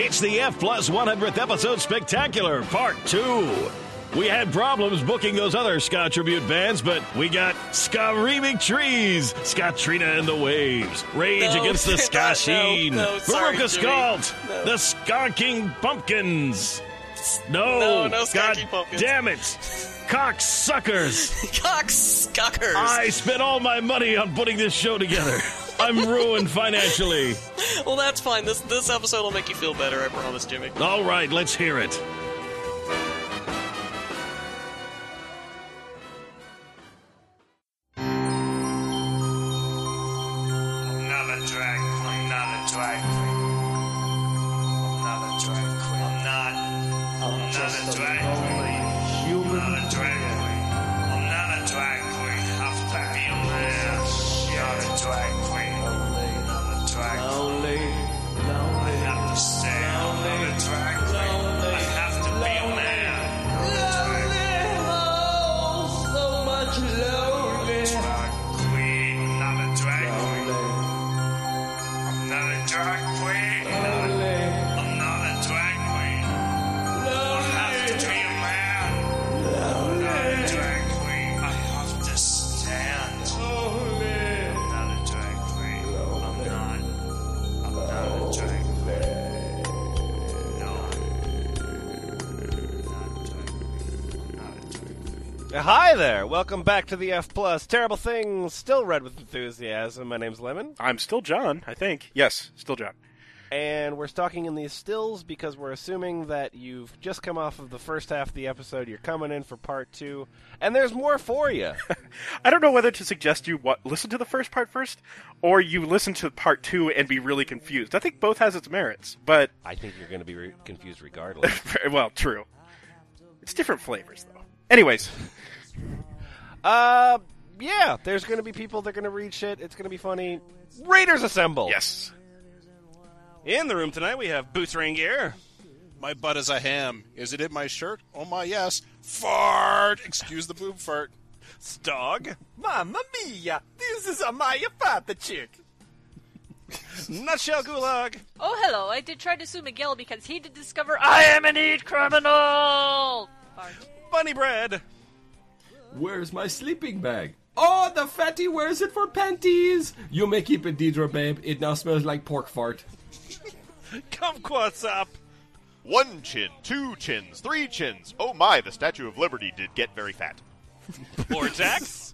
It's the F Plus 100th episode spectacular, part two. We had problems booking those other ska tribute bands, but we got Screaming Trees, Trina and the Waves, Rage No, Against the Ska. No, Sheen, no, sorry, Veruca Jimmy. No. the Skunking Pumpkins. No, No, no God Skunking Pumpkins. damn it, cocksuckers. Cocksuckers. I spent all my money on putting this show together. I'm ruined financially. Well, that's fine. This this episode will make you feel better. I promise, Jimmy. All right, let's hear it. Welcome back to the F Plus. Terrible things still read with enthusiasm. My name's Lemon, I'm still John, I think. Yes, still John. and we're stalking in these stills because we're assuming that you've just come off of the first half of the episode. You're coming in for part two, and there's more for you. I don't know whether to suggest you what listen to the first part first, or you listen to part two and be really confused. I think both has its merits, but I think you're going to be re- confused regardless. well, true. It's different flavors, though. Anyways, uh, yeah, there's going to be people that are going to read shit. It's going to be funny. Raiders assemble. yes. In the room tonight, we have Boots Raingear. My butt is a ham. Is it in my shirt? Oh my yes. Fart! Excuse the boob fart. Stog. Mamma mia! This is a Maya Fata chick! Nutshell Gulag. Oh, hello. I did try to sue Miguel because he did discover I am an eat criminal! Pardon. Bunnybread. Where's my sleeping bag? Oh, the fatty wears it for panties! You may keep it, Deidre, babe. It now smells like pork fart. Kumquats up. One chin, two chins, three chins. Oh my, the Statue of Liberty did get very fat. Portaxx.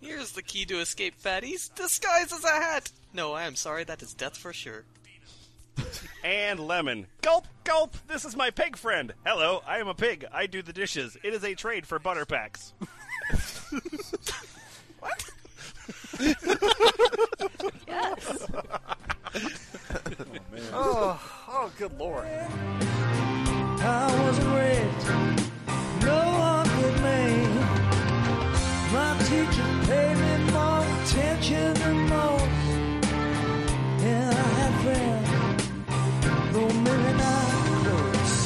Here's the key to escape fatties. Disguise as a hat. No, I am sorry. That is death for sure. and Lemon. Gulp, gulp. This is my pig friend. Hello, I am a pig. I do the dishes. It is a trade for butter packs. Yes. oh, oh, good lord. I was great, no one could make. My teacher paid me more attention than most. And I had friends, though maybe not close.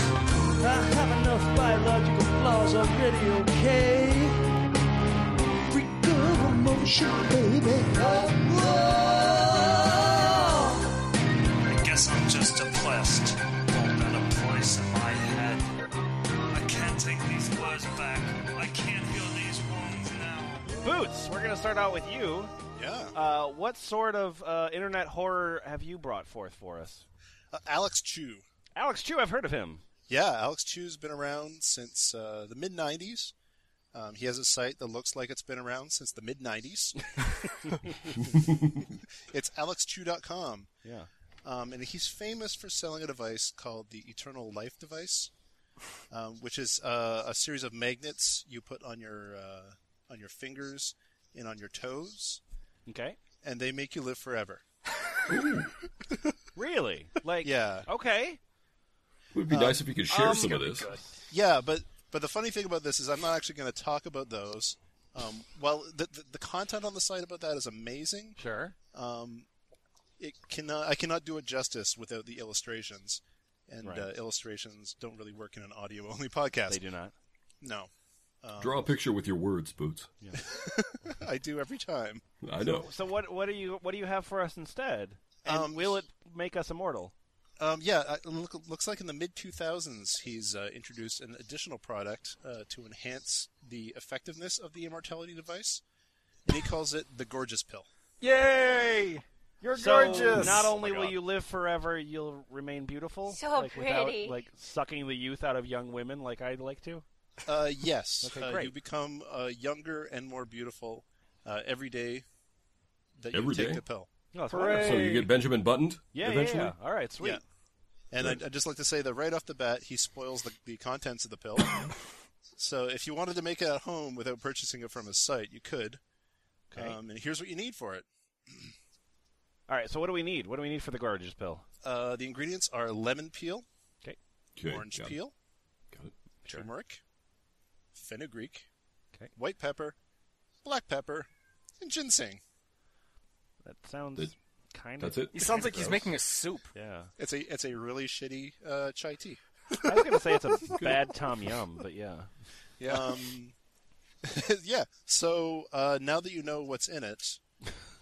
I have enough biological flaws already, okay? Freak emotion, baby. Oh, I guess I'm just depressed. All got a place in my head. I can't take these words back. I can't heal these wounds now. Boots, we're going to start out with you. Yeah. Uh, what sort of uh, internet horror have you brought forth for us? Uh, Alex Chiu. Alex Chiu, I've heard of him. Yeah, Alex Chiu's been around since uh, the mid 90s. Um, he has a site that looks like it's been around since the mid 90s. it's alexchiu.com. Yeah. Um, and he's famous for selling a device called the Eternal Life device, um, which is uh, a series of magnets you put on your uh, on your fingers and on your toes, Okay. and they make you live forever. Really? Like, Yeah, okay. It Would be nice if you could share Um, some of this. yeah, but but the funny thing about this is I'm not actually going to talk about those. Um, well, the, the the content on the site about that is amazing. Sure. Um, it cannot I cannot do it justice without the illustrations, and Right. uh, illustrations don't really work in an audio only podcast. They do not. No, um, Draw a picture with your words, Boots. I do every time. I know. So what what do you what do you have for us instead? And Um, will it make us immortal? Um, yeah, uh, look, looks like in the mid 2000s he's uh, introduced an additional product uh, to enhance the effectiveness of the immortality device, and he calls it the Gorgeous Pill. Yay! You're So gorgeous. not Oh only my will God. you live forever, you'll remain beautiful. So like, without, pretty. like sucking the youth out of young women, like I'd like to. Uh, yes, Okay, uh, great. you become uh, younger and more beautiful uh, every day that you take day? the pill. No, it's Hooray. wonderful. So you get Benjamin buttoned Yeah, yeah, yeah. All right, sweet. Yeah. And I'd, I'd just like to say that right off the bat, he spoils the, the contents of the pill. so if you wanted to make it at home without purchasing it from his site, you could. Okay. Um, and here's what you need for it. All right, so what do we need? What do we need for the gorgeous pill? Uh, the ingredients are lemon peel, Okay, orange got it, peel, Got it. turmeric, fenugreek, Okay. white pepper, black pepper, and ginseng. That sounds That- kind That's of. it. He sounds like he's making a soup. Yeah, It's a it's a really shitty uh, chai tea. I was gonna say it's a bad Tom Yum, but yeah. Yeah. Um, yeah. So uh, now that you know what's in it,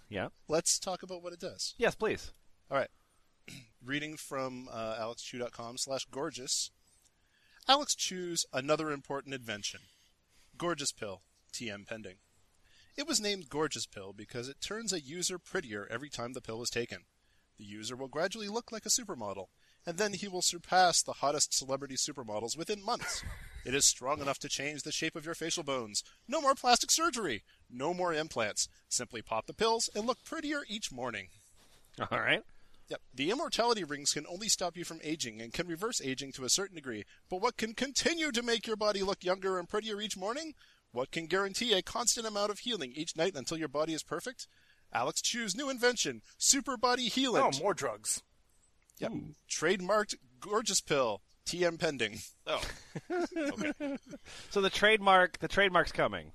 Yeah. let's talk about what it does. Yes, please. All right. Reading from uh, alexchiu.com slash gorgeous. Alex Chiu's another important invention. Gorgeous Pill, TM pending. It was named Gorgeous Pill because it turns a user prettier every time the pill is taken. The user will gradually look like a supermodel, and then he will surpass the hottest celebrity supermodels within months. It is strong enough to change the shape of your facial bones. No more plastic surgery. No more implants. Simply pop the pills and look prettier each morning. All right. Yep. The immortality rings can only stop you from aging and can reverse aging to a certain degree. But what can continue to make your body look younger and prettier each morning? What can guarantee a constant amount of healing each night until your body is perfect? Alex Chiu's new invention, Super Body Healing. Oh, more drugs. Yep. Trademarked Gorgeous Pill, TM pending. Oh, okay. So the trademark, the trademark's coming.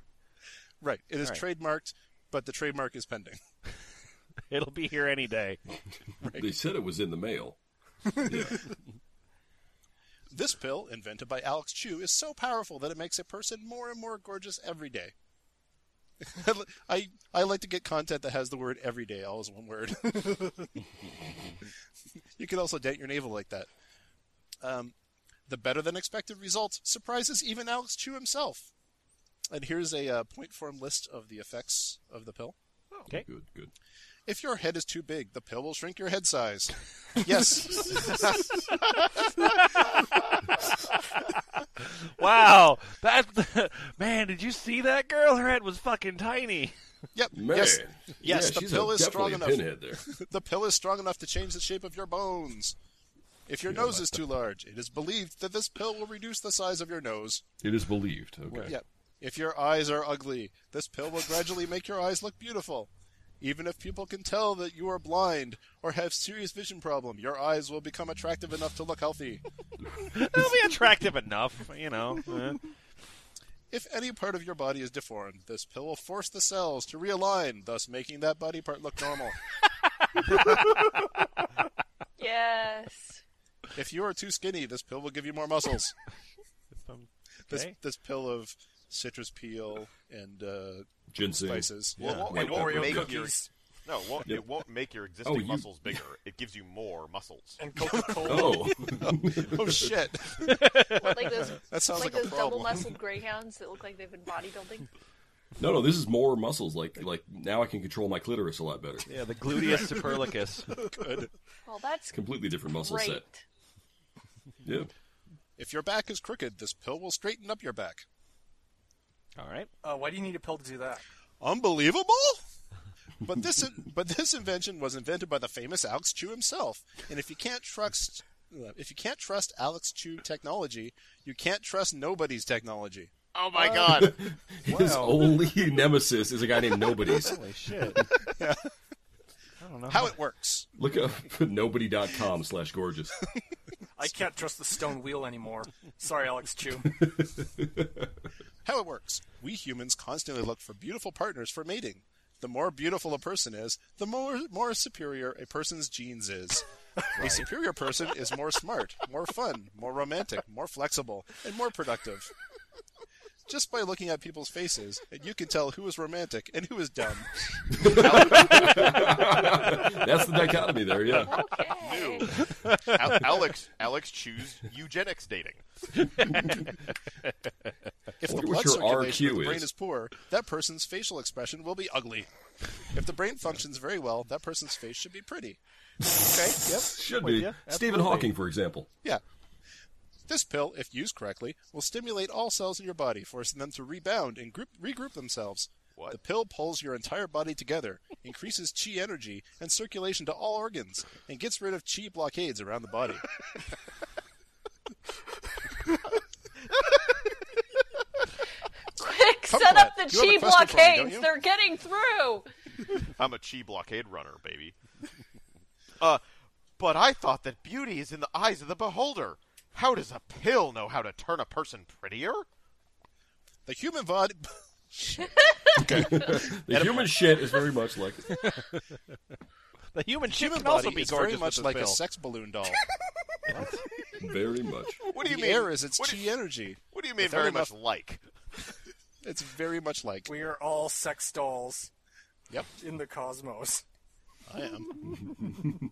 Right. It is All right. trademarked, but the trademark is pending. It'll be here any day. They said it was in the mail. This pill, invented by Alex Chiu, is so powerful that it makes a person more and more gorgeous every day. I I like to get content that has the word every day all as one word. you can also date your navel like that. Um, the better than expected result surprises even Alex Chiu himself. And here's a uh, point form list of the effects of the pill. Okay. Good, good. If your head is too big, the pill will shrink your head size. Yes. Wow, that man, did you see that girl? Her head was fucking tiny. Yep. Man. Yes. Yeah, Yes. the pill is strong definitely enough. a pinhead there. the pill is strong enough to change the shape of your bones. If your nose is too large, it is believed that this pill will reduce the size of your nose. It is believed. Okay. Yep. If your eyes are ugly, this pill will gradually make your eyes look beautiful. Even if people can tell that you are blind or have serious vision problem, your eyes will become attractive enough to look healthy. It'll be attractive enough, you know. eh. If any part of your body is deformed, this pill will force the cells to realign, thus making that body part look normal. Yes. if you are too skinny, this pill will give you more muscles. This this pill of citrus peel and uh, Ginseng. spices. Well, Yeah. it won't, White it won't pepper. make Oreo your no, it won't, Yep. it won't make your existing Oh, you- muscles bigger. It gives you more muscles. and Coca Cola. Oh, oh shit! Like those, That sounds like like, a those double muscled greyhounds that look like they've been bodybuilding. no, no, this is more muscles. Like, like now I can control my clitoris a lot better. Yeah, the gluteus superlicus. Good. Well, that's Completely different muscle great. set. Yeah. If your back is crooked, this pill will straighten up your back. All right. Uh, why do you need a pill to do that? Unbelievable! But this but this invention was invented by the famous Alex Chiu himself. And if you can't trust if you can't trust Alex Chiu technology, you can't trust nobody's technology. Oh my god! His only nemesis is a guy named Nobody's. Holy shit. I don't know. How it works. Look up nobody.com slash gorgeous. I can't trust the stone wheel anymore. Sorry, Alex Chiu. How it works. We humans constantly look for beautiful partners for mating. The more beautiful a person is, the more more superior a person's genes is. A superior person is more smart, more fun, more romantic, more flexible, and more productive. Just by looking at people's faces, and you can tell who is romantic and who is dumb. That's the dichotomy there, yeah. New. Al- Alex, Alex, choose eugenics dating. If the blood what your circulation of the brain is. is poor, that person's facial expression will be ugly. If the brain functions very well, that person's face should be pretty. Okay, yep. Should be. ya. Stephen Hawking, for example. Yeah. This pill, if used correctly, will stimulate all cells in your body, forcing them to rebound and group, regroup themselves. What? The pill pulls your entire body together, increases chi energy and circulation to all organs, and gets rid of chi blockades around the body. Quick, Come set up the Colette, you have a chi question for me, blockades. They're getting through. I'm a chi blockade runner, baby. uh, but I thought that beauty is in the eyes of the beholder. How does a pill know how to turn a person prettier? The human body. The human shit is very much like. The human chip human can also body be is very much like this a sex balloon doll. Very much. What do you the mean? air is its what chi do, energy. what do you mean Without very enough- much like? It's very much like. We are all sex dolls Yep, in the cosmos. I am.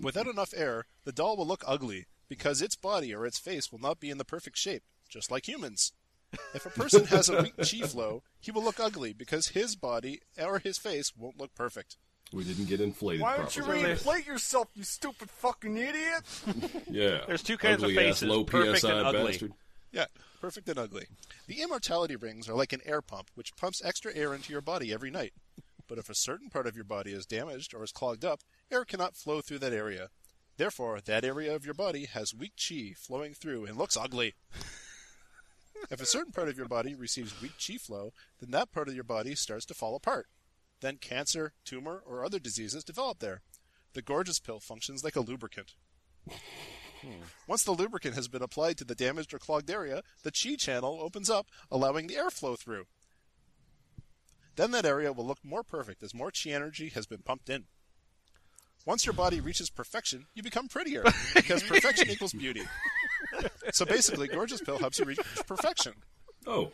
Without enough air, the doll will look ugly because its body or its face will not be in the perfect shape, just like humans. If a person has a weak chi flow, he will look ugly because his body or his face won't look perfect. We didn't get inflated Why don't you properly. reinflate yourself, you stupid fucking idiot? Yeah. There's two kinds of Ugly ass, faces, low perfect PSI and ugly. bastard. Yeah, perfect and ugly. The immortality rings are like an air pump, which pumps extra air into your body every night. But if a certain part of your body is damaged or is clogged up, air cannot flow through that area. Therefore, that area of your body has weak chi flowing through and looks ugly. if a certain part of your body receives weak chi flow, then that part of your body starts to fall apart. Then cancer, tumor, or other diseases develop there. The gorgeous pill functions like a lubricant. Hmm. Once the lubricant has been applied to the damaged or clogged area, the chi channel opens up, allowing the airflow through. Then that area will look more perfect as more chi energy has been pumped in. Once your body reaches perfection, you become prettier because perfection equals beauty. So basically, Gorgeous Pill helps you reach perfection. Oh,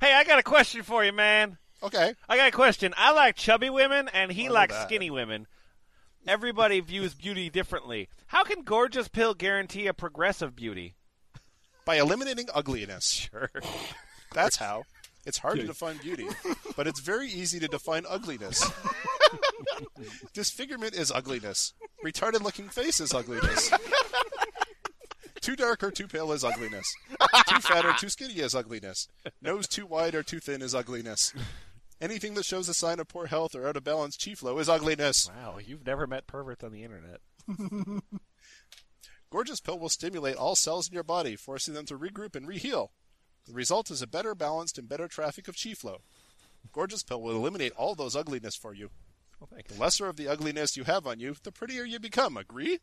Hey, I got a question for you, man. Okay. I got a question. I like chubby women, and he know likes that. skinny women. Everybody views beauty differently. How can Gorgeous Pill guarantee a progressive beauty? By eliminating ugliness. Sure. That's how. It's hard to define beauty, but it's very easy to define ugliness. Disfigurement is ugliness. Retarded looking face is ugliness. Too dark or too pale is ugliness. Too fat or too skinny is ugliness. Nose too wide or too thin is ugliness. Anything that shows a sign of poor health or out of balance chi flow is ugliness. Wow, you've never met perverts on the internet. Gorgeous Pill will stimulate all cells in your body, forcing them to regroup and reheal. The result is a better balanced and better traffic of chi flow. Gorgeous Pill will eliminate all those ugliness for you. Well, thanks. The lesser of the ugliness you have on you, the prettier you become. Agree?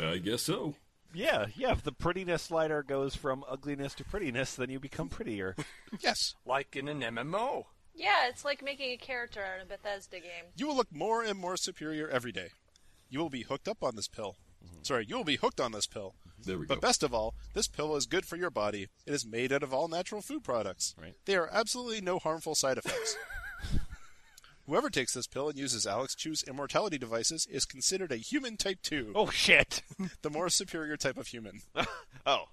I guess so. Yeah, yeah. If the prettiness slider goes from ugliness to prettiness, then you become prettier. Yes. Like in an MMO. Yeah, it's like making a character in a Bethesda game. You will look more and more superior every day. You will be hooked up on this pill. Mm-hmm. Sorry, you will be hooked on this pill. Mm-hmm. There we But go. best of all, this pill is good for your body. It is made out of all natural food products. Right. There are absolutely no harmful side effects. Whoever takes this pill and uses Alex Chiu's immortality devices is considered a human type 2, oh shit! the more superior type of human. Oh,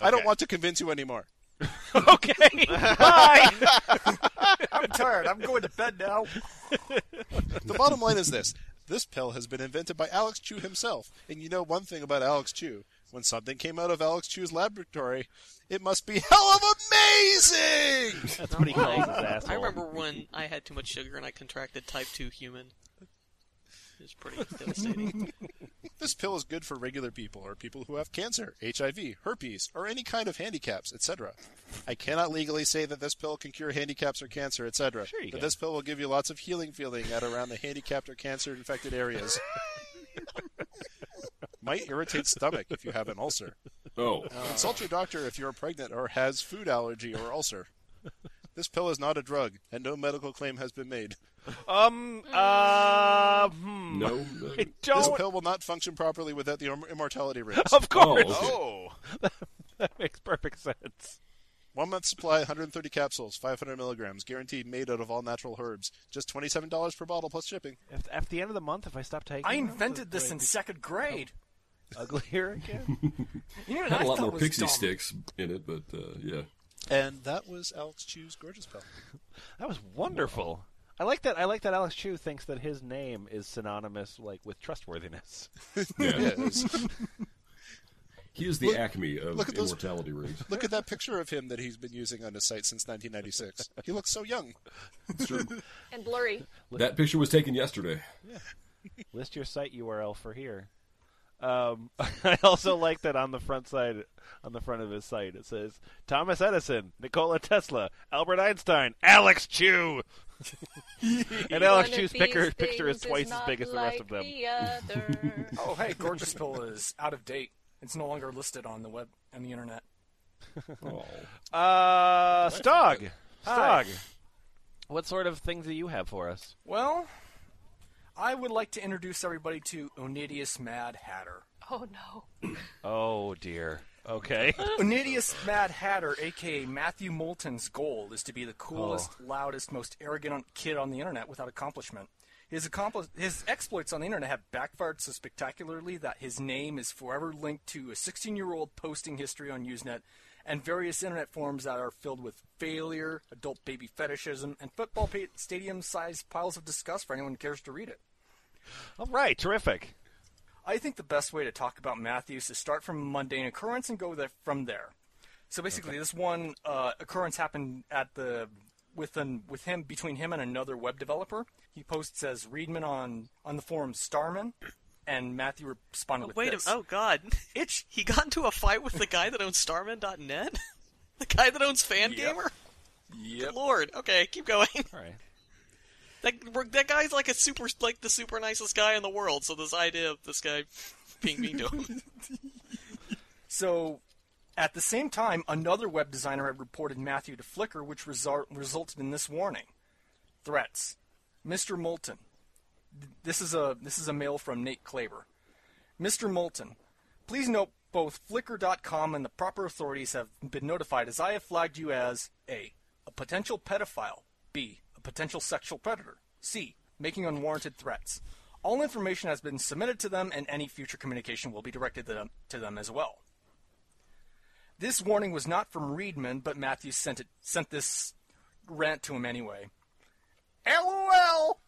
I don't want to convince you anymore. okay, bye. I'm tired. I'm going to bed now. The bottom line is this. This pill has been invented by Alex Chiu himself. And you know one thing about Alex Chiu. When something came out of Alex Chiu's laboratory, it must be hell of amazing! That's what he calls his asshole. I remember when I had too much sugar and I contracted type 2 human. It was pretty devastating. This pill is good for regular people or people who have cancer, HIV, herpes, or any kind of handicaps, etc. I cannot legally say that this pill can cure handicaps or cancer, etc. Sure but can. this pill will give you lots of healing feeling at around the handicapped or cancer infected areas. Might irritate stomach if you have an ulcer. Oh, Consult your doctor if you are pregnant or has food allergy or ulcer. This pill is not a drug, and no medical claim has been made. Um. Uh. Hmm. no. I This don't. This pill will not function properly without the immortality rings. Of course. Oh, okay. oh, That makes perfect sense. One month supply, 130 capsules, 500 milligrams, guaranteed made out of all natural herbs. Just $27 per bottle plus shipping. At the end of the month, if I stop taking, I invented does this in second grade. Uglier again. You know Had I a lot more was pixie dumb? sticks in it, but uh, yeah. And that was Alex Chiu's Gorgeous Pal. That was wonderful. I like that. I like that Alex Chiu thinks that his name is synonymous, like with trustworthiness. Yeah. Yes. He is the Look- acme of look at those- immortality rings. Look at that picture of him that he's been using on his site since 1996. He looks so young. And blurry. That picture was taken yesterday. List your site URL for here. Um, I also like that on the front side, on the front of his site, it says Thomas Edison, Nikola Tesla, Albert Einstein, Alex Chiu. and Alex Chiu's picture, picture is things twice as big as the rest of them. the. Oh, hey, Gorgeous Pill is out of date. It's no longer listed on the web and the internet. Oh. Uh, Stog, Stog. What sort of things do you have for us? Well, I would like to introduce everybody to Onideus Mad Hatter. Oh no. Oh dear. Okay. Onideus Mad Hatter, aka Matthew Moulton's goal is to be the coolest, oh. loudest, most arrogant kid on the internet without accomplishment. His, accompli- his exploits on the internet have backfired so spectacularly that his name is forever linked to a 16 year old posting history on Usenet and various internet forums that are filled with failure, adult baby fetishism, and football pa- stadium sized piles of disgust for anyone who cares to read it. All right. Terrific. I think the best way to talk about Matthews is start from a mundane occurrence and go there from there. So basically, this one uh, occurrence happened at the with an, with him between him and another web developer. He posts as Readman on on the forum Starmen, and Matthew responded oh, with Wait a. Oh God. It's He got into a fight with the guy that owns Starmen.net? the guy that owns Fangamer? Yep. Lord. Okay, keep going. All right. That that guy's like a super like the super nicest guy in the world. So this idea of this guy being mean to him. So, at the same time, another web designer had reported Matthew to Flickr, which result, resulted in this warning: threats. Mr. Moulton. Th- This is a this is a mail from Nate Klaber. Mr. Moulton, please note both Flickr.com and the proper authorities have been notified as I have flagged you as a a potential pedophile, b a potential sexual predator, c making unwarranted threats. All information has been submitted to them, and any future communication will be directed to them, to them as well. This warning was not from Reedman, but Matthews sent it sent this rant to him anyway. LOL!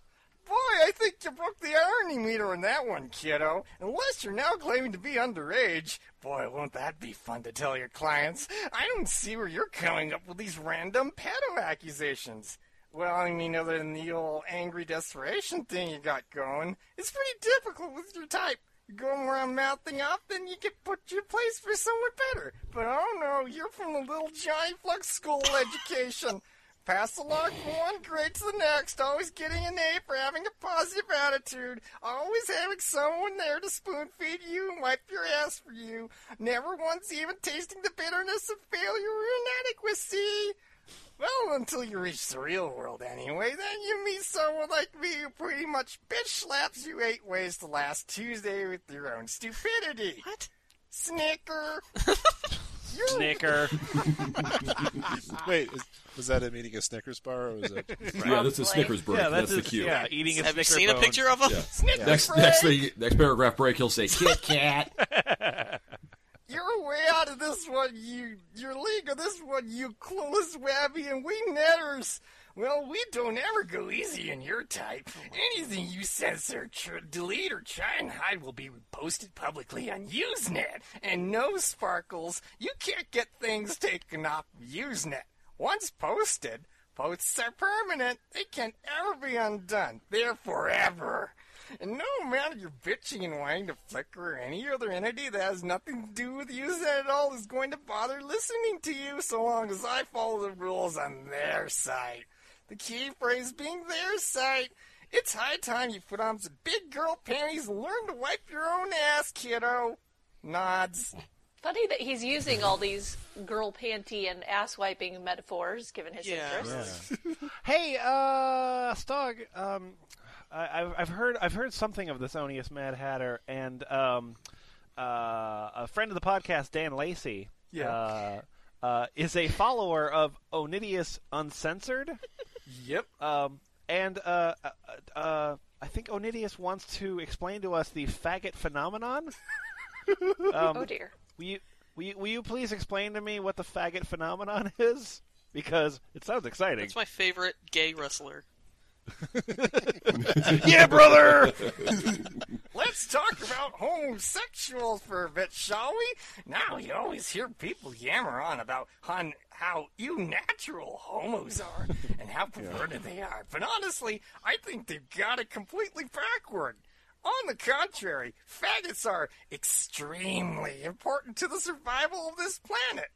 Boy, I think you broke the irony meter on that one, kiddo. Unless you're now claiming to be underage. Boy, won't that be fun to tell your clients. I don't see where you're coming up with these random pedo accusations. Well, I mean, other than the old angry desperation thing you got going, it's pretty difficult with your type. You go around mouthing off, then you get put in place for someone better. But oh I don't know, you're from the little giant Flux School education. Pass along from one grade to the next, always getting an A for having a positive attitude, always having someone there to spoon feed you and wipe your ass for you, never once even tasting the bitterness of failure or inadequacy. Well, until you reach the real world anyway, then you meet someone like me who pretty much bitch slaps you eight ways to last Tuesday with your own stupidity. What? Snicker. Snicker. Wait, is, was that a meeting a Snickers bar or was it? Yeah, that's a Snickers break. Yeah, that's, that's, the cue. Yeah, eating a Have you Snicker seen a picture of him? Yeah. Snicker Next, break. next, thing, next paragraph break, he'll say Kit Kat. You're way out of this one, you. Your league of this one, you clueless wabby and we netters. Well, we don't ever go easy in your type. Anything you censor, tr- delete, or try and hide will be posted publicly on Usenet. And no sparkles, you can't get things taken off Usenet. Once posted, posts are permanent. They can't ever be undone. They're forever. And no matter your bitching and whining to Flickr or any other entity that has nothing to do with Usenet at all is going to bother listening to you so long as I follow the rules on their site. The key phrase being their site. It's high time you put on some big girl panties and learn to wipe your own ass, kiddo. Nods. Funny that he's using all these girl panty and ass wiping metaphors, given his Yeah. interests. Hey, uh, Stog. Um, I, I've I've heard I've heard something of this Onius Mad Hatter, and um, uh, a friend of the podcast, Dan Lacey, Yeah. uh, uh, is a follower of Onideus Uncensored. Yep. Um, and uh, uh, uh, I think Onideus wants to explain to us the faggot phenomenon. um, oh dear. Will you, will you will you please explain to me what the faggot phenomenon is? Because it sounds exciting. That's my favorite gay wrestler. yeah, brother. Let's talk about homosexuals for a bit, shall we? Now you always hear people yammer on about how, how unnatural homos are and how perverted they are. But honestly, I think they've got it completely backward. On the contrary, faggots are extremely important to the survival of this planet.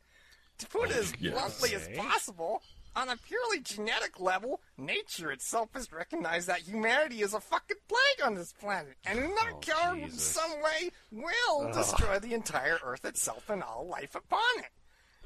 To put it as bluntly as possible, on a purely genetic level, nature itself has recognized that humanity is a fucking plague on this planet, and in that in some way will destroy the entire Earth itself and all life upon it.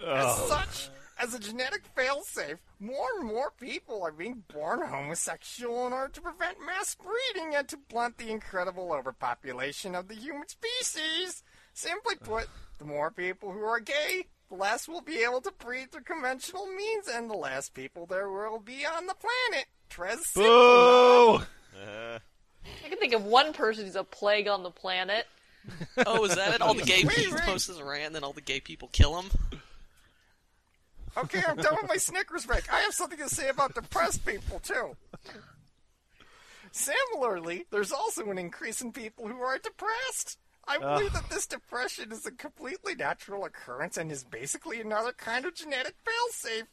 As Oh. such, as a genetic failsafe, more and more people are being born homosexual in order to prevent mass breeding and to blunt the incredible overpopulation of the human species. Simply put, the more people who are gay, the less will be able to breed through conventional means, and the less people there will be on the planet. Tres. Boo! Uh, I can think of one person who's a plague on the planet. Oh, is that it? All the gay Wait, people wait. post his rant, and then all the gay people kill him. Okay, I'm done with my Snickers break. I have something to say about depressed people, too. Similarly, there's also an increase in people who are depressed. I believe that this depression is a completely natural occurrence and is basically another kind of genetic failsafe.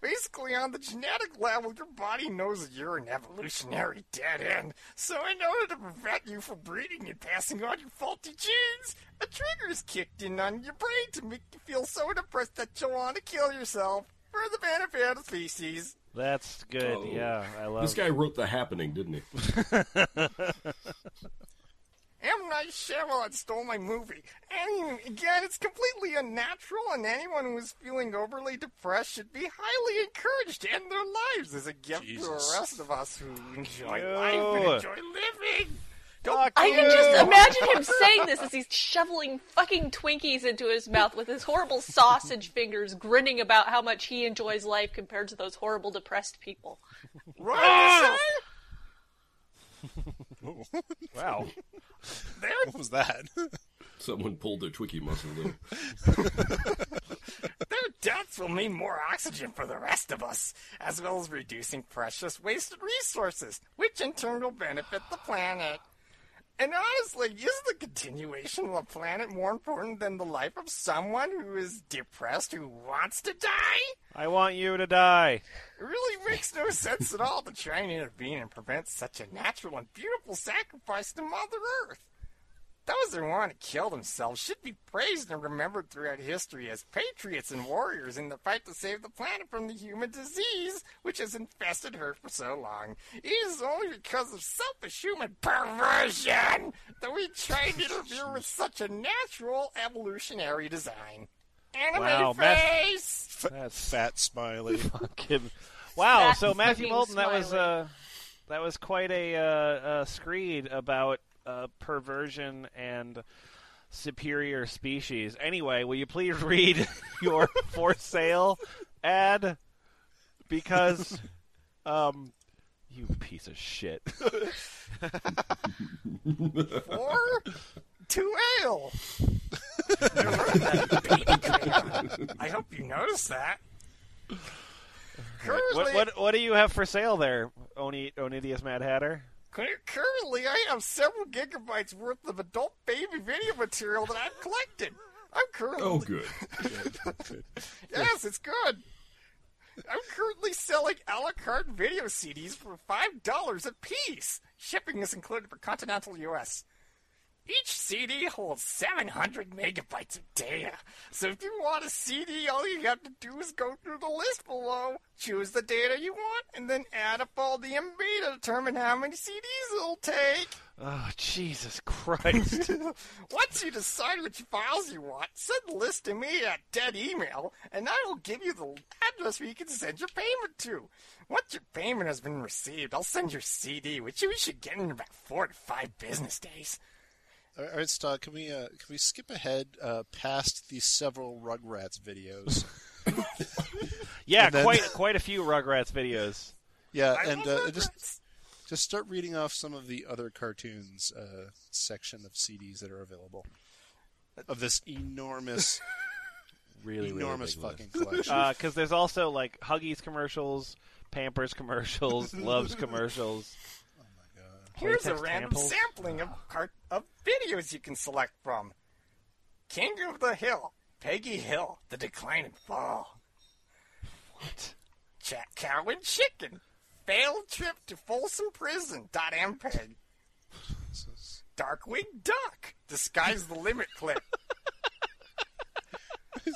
Basically, on the genetic level, your body knows that you're an evolutionary dead end. So, in order to prevent you from breeding and passing on your faulty genes, a trigger is kicked in on your brain to make you feel so depressed that you'll want to kill yourself for the benefit of the species. That's good. Oh. Yeah, I love. This guy wrote The Happening, didn't he? M. Night Shyamalan stole my movie. And again, it's completely unnatural, and anyone who is feeling overly depressed should be highly encouraged to end their lives as a gift to the rest of us who enjoy Ew. life and enjoy living. Fuck I can just imagine him saying this as he's shoveling fucking Twinkies into his mouth with his horrible sausage fingers, grinning about how much he enjoys life compared to those horrible depressed people. Right? Wow. Their, What was that? Someone pulled their Twinkie muscle in. their deaths will mean more oxygen for the rest of us, as well as reducing precious wasted resources, which in turn will benefit the planet. And honestly, is the continuation of the planet more important than the life of someone who is depressed who wants to die? I want you to die. It really makes no sense at all to try and intervene and prevent such a natural and beautiful sacrifice to Mother Earth. Those who want to kill themselves should be praised and remembered throughout history as patriots and warriors in the fight to save the planet from the human disease which has infested her for so long. It is only because of selfish human perversion that we try to interfere with such a natural evolutionary design. Anime Wow, Matt- face! That's Fat smiley. fucking. Wow. Fat So Matthew fucking Moulton, that was smiley. uh, that was quite a uh, uh, screed about uh, perversion and superior species. Anyway, will you please read your for sale ad? Because, um, you piece of shit. Or to ale. I wrote that baby crayon. I hope you noticed that. Currently, what, what what do you have for sale there, Oni Onideus Mad Hatter? Cur- currently, I have several gigabytes worth of adult baby video material that I've collected. I'm currently Oh, good. yes, it's good. I'm currently selling a la carte video CDs for five dollars a piece. Shipping is included for continental U.S. Each CD holds 700 megabytes of data. So if you want a CD, all you have to do is go through the list below, choose the data you want, and then add up all the MB to determine how many CDs it'll take. Oh Jesus Christ! Once you decide which files you want, send the list to me at dead email, and I will give you the address where you can send your payment to. Once your payment has been received, I'll send your CD, which you should get in about four to five business days. All right, Stog. Can we uh, can we skip ahead uh, past these several Rugrats videos Yeah, then- quite quite a few Rugrats videos. Yeah, I and uh, just just start reading off some of the other cartoons uh, section of CDs that are available of this enormous, Really, really enormous big list. fucking collection. Because there's also like Huggies commercials, Pampers commercials, Luvs commercials. Here's a random samples. sampling of, cart- of videos you can select from. King of the Hill, Peggy Hill, The Decline and Fall. What? Chat Cow and Chicken, Failed Trip to Folsom Prison, dot MPEG. Darkwing Duck, Disguise the Limit clip.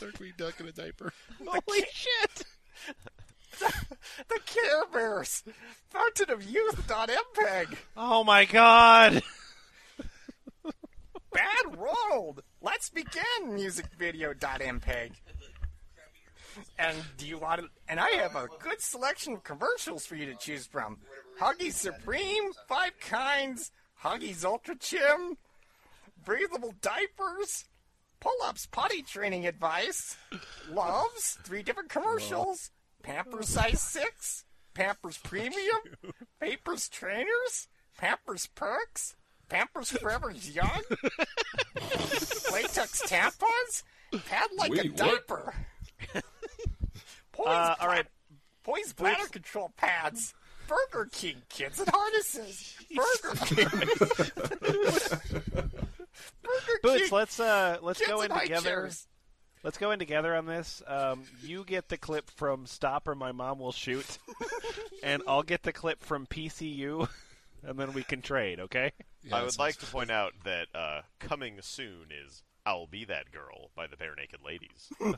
Darkwing Duck in a diaper. Holy shit! the Care Bears, Fountain of Youth, dot MPEG. Oh my god! Bad Rolled. Let's begin. Music video. MPEG. And do you want to? And I have a good selection of commercials for you to choose from. Huggies Supreme, Five Kinds, Huggies Ultra Chim, breathable diapers, pull-ups, potty training advice, Luvs, three different commercials, Pampers size six, Pampers Premium, Pampers Trainers, Pampers Perks, Pampers Forever's Young, latex tampons, pad like a Wait, what? diaper. Poise, Uh, all right. Poise bladder control pads. Burger King kids and harnesses. Burger King. Burger Boots, King let's uh let's kids go in in together. chairs. Let's go in together on this. Um, you get the clip from Stop or My Mom Will Shoot, and I'll get the clip from PCU, and then we can trade. Okay? Yeah, I would sounds like to point out that uh, coming soon is "I'll Be That Girl" by the Barenaked Ladies.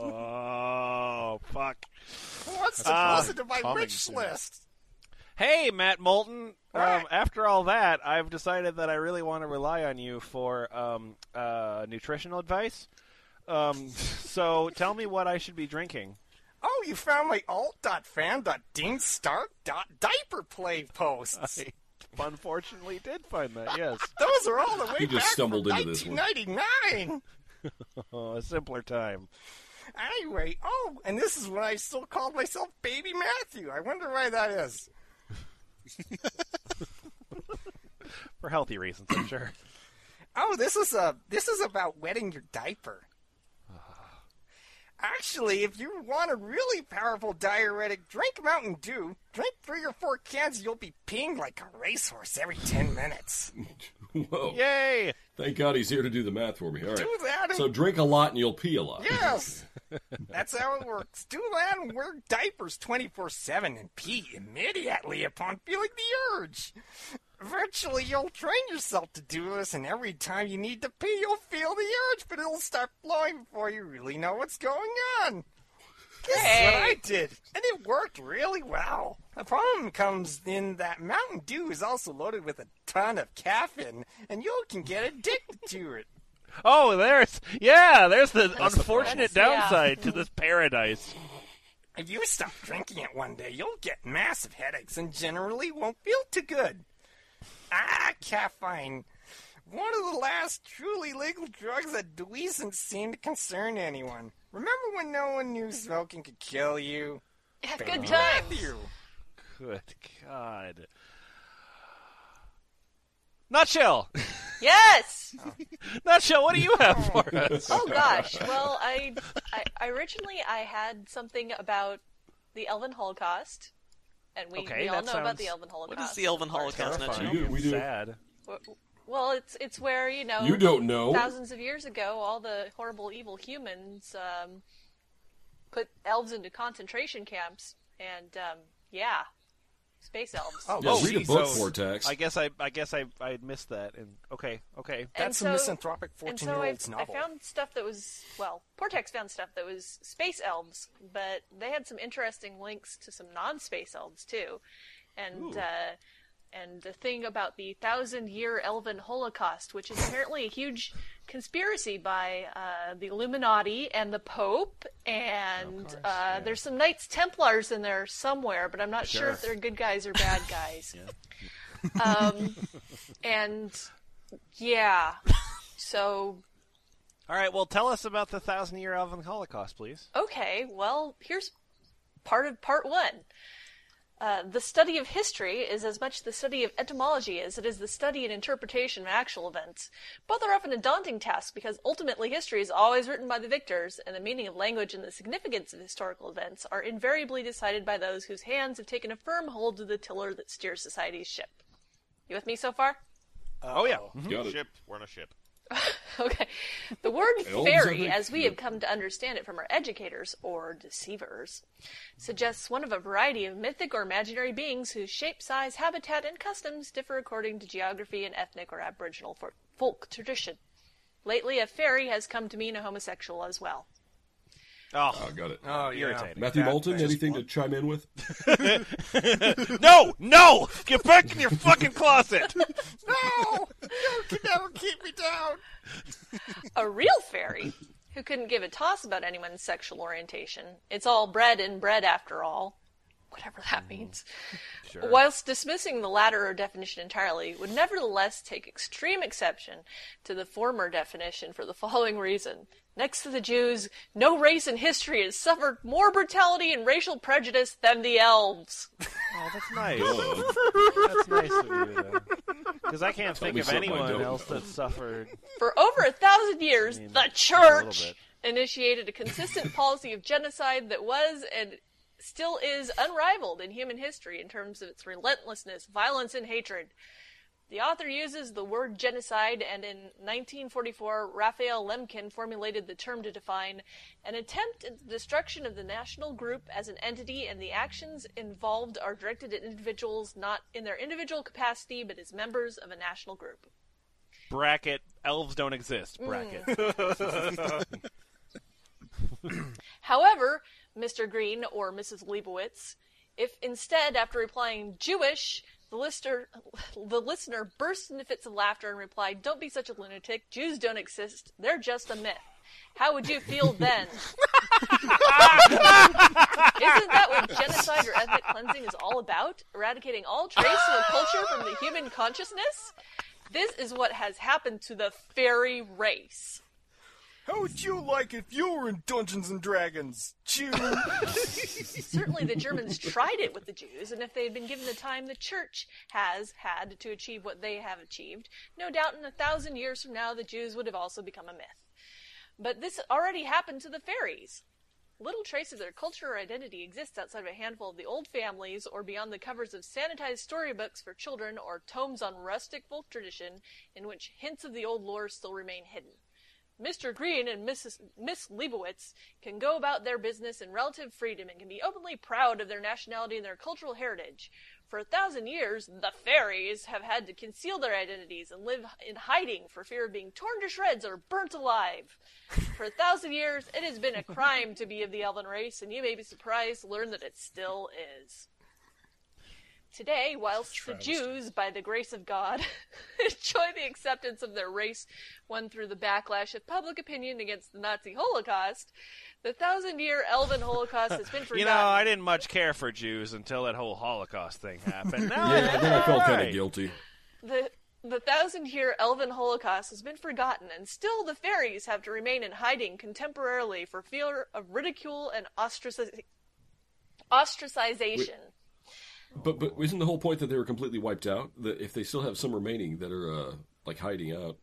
Oh fuck! What's the Uh, to my coming rich soon. list? Hey, Matt Moulton. Um, after all that, I've decided that I really want to rely on you for um, uh, nutritional advice. Um, so tell me what I should be drinking. Oh, you found my alt.fan.deanstark.diaper play posts. I unfortunately did find that. Yes, Those are all the way He just back stumbled from into this one. 1999. oh, a simpler time. Anyway, oh, and this is when I still called myself Baby Matthew. I wonder why that is. For healthy reasons, I'm sure. Oh, this is a this is about wetting your diaper. Actually, if you want a really powerful diuretic, drink Mountain Dew. Drink three or four cans, you'll be peeing like a racehorse every ten minutes. Whoa. Yay! Thank God he's here to do the math for me. All right. Do that and So drink a lot and you'll pee a lot. Yes! That's how it works. Do that and wear diapers 24 7 and pee immediately upon feeling the urge. Eventually, you'll train yourself to do this, and every time you need to pee, you'll feel the urge, but it'll start flowing before you really know what's going on. This is what I did, and it worked really well. The problem comes in that Mountain Dew is also loaded with a ton of caffeine, and you can get addicted to it. Oh, there's yeah, there's the That's the unfortunate. Yeah. downside to this paradise. If you stop drinking it one day, you'll get massive headaches and generally won't feel too good. Ah, caffeine. One of the last truly legal drugs that doesn't seem to concern anyone. Remember when no one knew smoking could kill you? Have Baby good times. Matthew. Good God. Nutshell, Yes. nutshell. What do you have for us? Oh gosh. Well, I, I originally I had something about the Elven Holocaust, and we, Okay, we all that know about sounds- the Elven Holocaust. What is the Elven Holocaust? Not We you? do. We do. Sad. Well, it's it's where you know You don't know. thousands of years ago, all the horrible, evil humans um, put elves into concentration camps, and um, yeah, space elves. Oh, Yeah, read a book, so- Portaxx. I guess I I guess I I had missed that. And okay, okay. And That's so- a misanthropic 14 so year I, old's I novel. found stuff that was well, Portaxx found stuff that was space elves, but they had some interesting links to some non-space elves too, and uh, and the thing about the thousand-year Elven Holocaust, which is apparently a huge conspiracy by uh, the Illuminati and the Pope, and uh, there's some Knights Templars in there somewhere, but I'm not sure, if they're good guys or bad guys. um, and yeah, so All right, well, tell us about the Thousand Year Elven Holocaust, please. Okay, well, here's part of part one. Uh, the study of history is as much the study of etymology as it is the study and interpretation of actual events. Both are often a daunting task because ultimately history is always written by the victors, and the meaning of language and the significance of historical events are invariably decided by those whose hands have taken a firm hold of the tiller that steers society's ship. You with me so far? oh yeah, Got it. Ship. We're on a ship. Okay. The word fairy, as we have come to understand it from our educators, or deceivers, suggests one of a variety of mythic or imaginary beings whose shape, size, habitat, and customs differ according to geography and ethnic or aboriginal folk tradition. Lately, a fairy has come to mean a homosexual as well. Oh, I got it. Oh, yeah. irritating. Matthew That- Moulton, anything one. to chime in with? no, no! Get back in your fucking closet. No! You can never keep me down! A real fairy, who couldn't give a toss about anyone's sexual orientation. It's all bread and bread after all. Whatever that hmm. means. Whilst dismissing the latter definition entirely, would nevertheless take extreme exception to the former definition for the following reason. Next to the Jews, no race in history has suffered more brutality and racial prejudice than the elves. Oh, that's nice. That's nice of you, Because I can't think me of something I anyone don't else know. that suffered. For over a thousand years, mean, the just a little church bit. initiated a consistent policy of genocide that was and still is unrivaled in human history in terms of its relentlessness, violence, and hatred. The author uses the word genocide, and in 1944, Raphael Lemkin formulated the term to define an attempt at the destruction of the national group as an entity, and the actions involved are directed at individuals not in their individual capacity, but as members of a national group. Bracket. Elves don't exist. Mm. Bracket. However, Mr. Green or Mrs. Leibowitz, if instead, after replying Jewish, the listener, the listener burst into fits of laughter and replied, Don't be such a lunatic. Jews don't exist. They're just a myth. How would you feel then? Isn't that what genocide or ethnic cleansing is all about? Eradicating all trace of a culture from the human consciousness? This is what has happened to the fairy race. How would you like if you were in Dungeons and Dragons? Jew. Certainly, the Germans tried it with the Jews, and if they had been given the time the Church has had to achieve what they have achieved, no doubt in a thousand years from now the Jews would have also become a myth. But this already happened to the fairies. Little trace of their culture or identity exists outside of a handful of the old families or beyond the covers of sanitized storybooks for children or tomes on rustic folk tradition in which hints of the old lore still remain hidden. Mr. Green and Mrs. Miss Leibowitz can go about their business in relative freedom and can be openly proud of their nationality and their cultural heritage. For a thousand years, the fairies have had to conceal their identities and live in hiding for fear of being torn to shreds or burnt alive. For a thousand years, it has been a crime to be of the elven race, and you may be surprised to learn that it still is. Today, whilst the Jews, by the grace of God, enjoy the acceptance of their race won through the backlash of public opinion against the Nazi Holocaust, the thousand year Elven Holocaust has been forgotten. You know, I didn't much care for Jews until that whole Holocaust thing happened. Now Yeah, then I felt kind of guilty. The the thousand year elven holocaust has been forgotten, and still the fairies have to remain in hiding contemporarily for fear of ridicule and ostraci- ostracization. But but isn't the whole point that they were completely wiped out? That if they still have some remaining that are uh, like hiding out,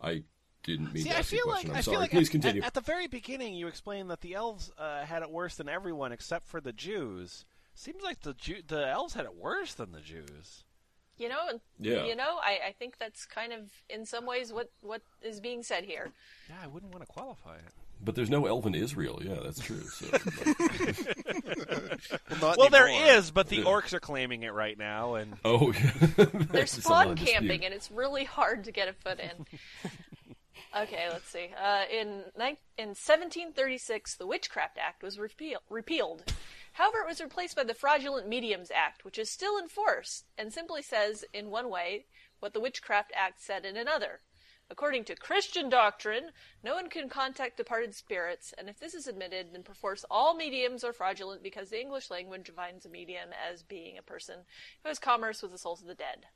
I didn't mean See, to I ask you a feel like. I'm I sorry. feel like Please at, continue. At, at the very beginning, you explained that the elves uh, had it worse than everyone except for the Jews. Seems like the Jew- the elves had it worse than the Jews. You know, Yeah. you know, I, I think that's kind of in some ways what what is being said here. Yeah, I wouldn't want to qualify it. But there's no elven Israel. Yeah, that's true. So, Well, not Well, there anymore. is, but the Yeah. orcs are claiming it right now, and oh, They're spawn lot dispute. camping, and it's really hard to get a foot in. okay, let's see. Uh, in ni- in 1736, the Witchcraft Act was repeal- repealed. However, it was replaced by the Fraudulent Mediums Act, which is still in force and simply says, in one way, what the Witchcraft Act said in another. According to Christian doctrine, no one can contact departed spirits, and if this is admitted, then perforce all mediums are fraudulent because the English language defines a medium as being a person who has commerce with the souls of the dead.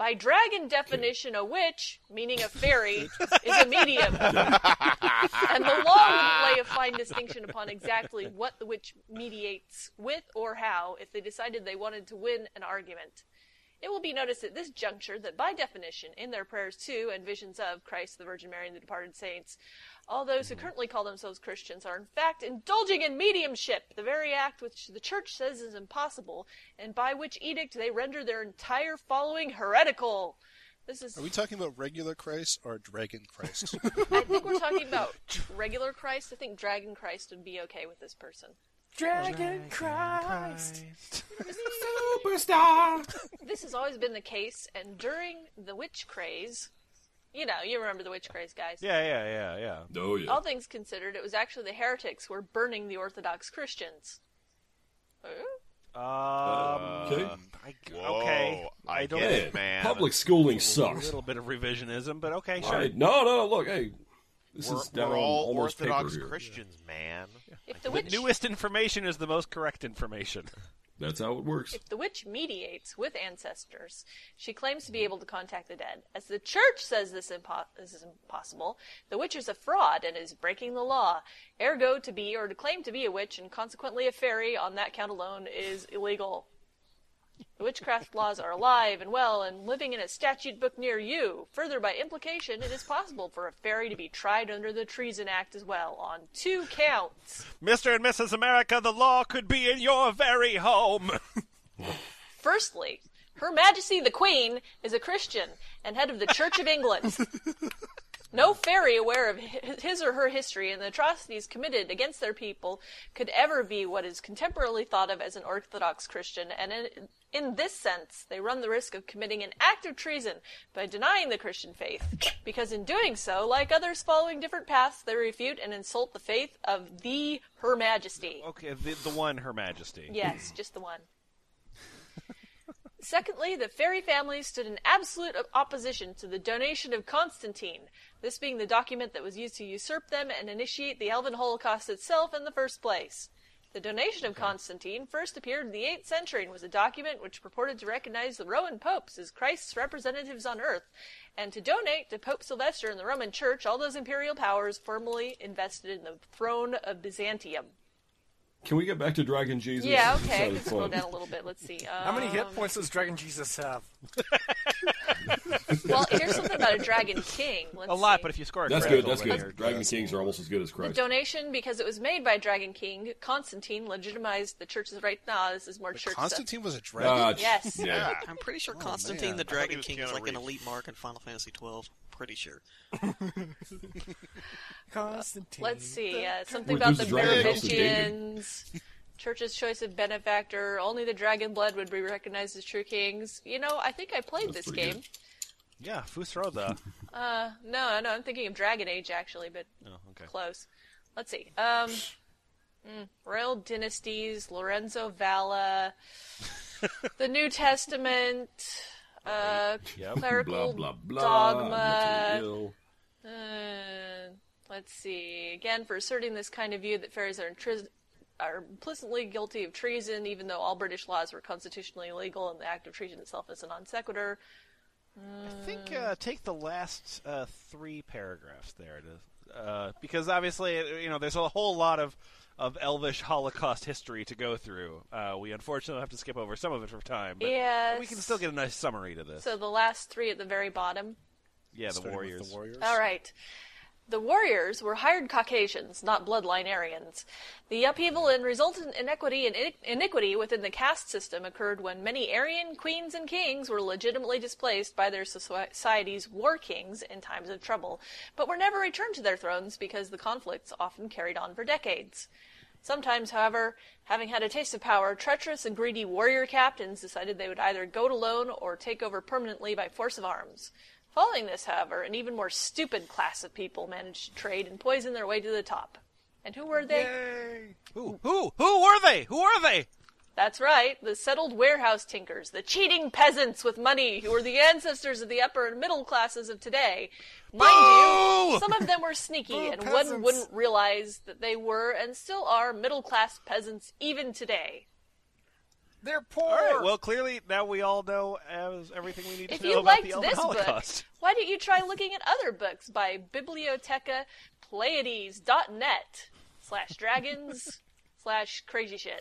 By dragon definition, a witch, meaning a fairy, is a medium. and the law wouldn't lay a fine distinction upon exactly what the witch mediates with or how if they decided they wanted to win an argument. It will be noticed at this juncture that, by definition, in their prayers to and visions of Christ, the Virgin Mary, and the departed saints, all those who mm-hmm. currently call themselves Christians are in fact indulging in mediumship, the very act which the Church says is impossible, and by which edict they render their entire following heretical. This is. Are we talking about regular Christ or Dragon Christ? I think we're talking about regular Christ. I think Dragon Christ would be okay with this person. Dragon Christ. Superstar. This has always been the case, and during the witch craze, you know, you remember the witch craze, guys. Yeah, yeah, yeah, yeah. Oh yeah. All things considered, it was actually the heretics who were burning the Orthodox Christians. Um, Okay. I, Whoa, okay. I don't. get Hey, it, man. public schooling sucks. A little bit of revisionism, but okay, sure. right. No, no, look, hey, this We're, is down we're all almost Orthodox paper here. Christians, man. If the The witch, newest information is the most correct information. That's how it works. if the witch mediates with ancestors, she claims to be able to contact the dead. As the church says this, impo- this is impossible, the witch is a fraud and is breaking the law. Ergo, to be or to claim to be a witch and consequently a fairy on that count alone is illegal. The witchcraft laws are alive and well and living in a statute book near you. Further, by implication, it is possible for a fairy to be tried under the Treason Act as well, on two counts. Mr. and Mrs. America, the law could be in your very home. Firstly, Her Majesty the Queen is a Christian and head of the Church of England. No fairy aware of his or her history and the atrocities committed against their people could ever be what is contemporarily thought of as an Orthodox Christian, and in, this sense, they run the risk of committing an act of treason by denying the Christian faith, because in doing so, like others following different paths, they refute and insult the faith of the Her Majesty. Okay, the, the one, Her Majesty. Yes, just the one. Secondly, the fairy family stood in absolute opposition to the donation of Constantine, this being the document that was used to usurp them and initiate the Elven Holocaust itself in the first place. The donation of Constantine first appeared in the 8th century and was a document which purported to recognize the Roman popes as Christ's representatives on earth, and to donate to Pope Sylvester and the Roman Church all those imperial powers formerly invested in the throne of Byzantium. Can we get back to Dragon Jesus? Yeah, okay. I sounded can scroll down a little bit. Let's see. How many hit Um, points does Dragon Jesus have? Well, here's something about a Dragon King. Let's A lot, see. but if you score a That's critical, good. That's good. you're Dragon Kings are almost as good as The donation, because it was made by Dragon King, Constantine legitimized the church's right now. This is more church stuff. Constantine was a dragon. Ah, Yes. Yeah. I'm pretty sure Oh, Constantine man. the I thought he Dragon King is like an elite mark in Final Fantasy twelve. Pretty sure. Constantine. Let's see. Uh, something Wait, about the the dragon? House of David? Merovingians. Church's choice of benefactor. Only the dragon blood would be recognized as true kings. You know, I think I played That's this pretty game. Yeah, Fusroda. Uh, no, no, I'm thinking of Dragon Age actually, but Oh, okay. close. Let's see. Um, mm, Royal Dynasties, Lorenzo Valla, the New Testament, uh, Yep. clerical Blah blah blah. dogma. Uh, let's see. Again, for asserting this kind of view that fairies are, intris- are implicitly guilty of treason, even though all British laws were constitutionally illegal and the act of treason itself is a non sequitur. I think uh, take the last uh, three paragraphs there, to, uh, because obviously you know there's a whole lot of of Elvish Holocaust history to go through. Uh, we unfortunately have to skip over some of it for time, but Yes. we can still get a nice summary to this. So the last three at the very bottom. yeah, the Starting Warriors. The Warriors. All right. The warriors were hired Caucasians, not bloodline Aryans. The upheaval and resultant inequity and iniquity within the caste system occurred when many Aryan queens and kings were legitimately displaced by their soci- society's war kings in times of trouble, but were never returned to their thrones because the conflicts often carried on for decades. Sometimes, however, having had a taste of power, treacherous and greedy warrior captains decided they would either go it alone or take over permanently by force of arms. Following this, however, an even more stupid class of people managed to trade and poison their way to the top. And who were they? Who? Who? Who were they? Who are they? That's right, the settled warehouse tinkers, the cheating peasants with money who were the ancestors of the upper and middle classes of today. Mind you, some of them were sneaky, Boo, oh, and one wouldn't realize that they were and still are middle class peasants even today. They're poor. All right. Well, clearly now we all know as everything we need If to know you about the Elven this Holocaust. book, why don't you try looking at other books by Biblioteca Pleyades.net slash dragons slash crazy shit.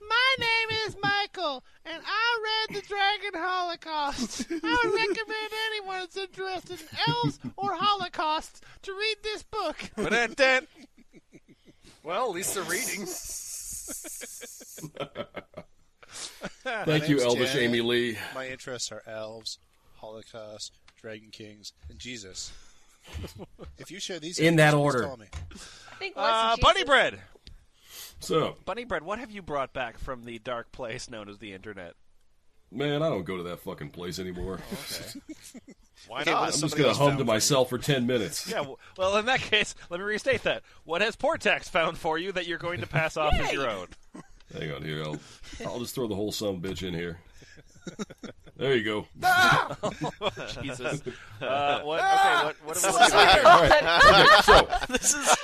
My name is Michael, and I read the Dragon Holocaust. I would recommend anyone that's interested in elves or holocausts to read this book. Ba-dun-dun. Well, at least they're reading. My Thank you, name's Elvish Janet. Amy Lee. My interests are elves, Holocaust, Dragon Kings, and Jesus. if you share these In that order. call me. I think less Uh, Bunny Bread. So, Bunnybread, what have you brought back from the dark place known as the internet? man, I don't go to that fucking place anymore. Why Okay, not? I'm just gonna else hum to for myself for ten minutes. Yeah, well, in that case, let me restate that. What has Portaxx found for you that you're going to pass off as your own? Hang on here. I'll, I'll just throw the whole some bitch in here. There you go. Jesus. Uh, what? Okay, what? What This have is we weird. All right. Okay, so This is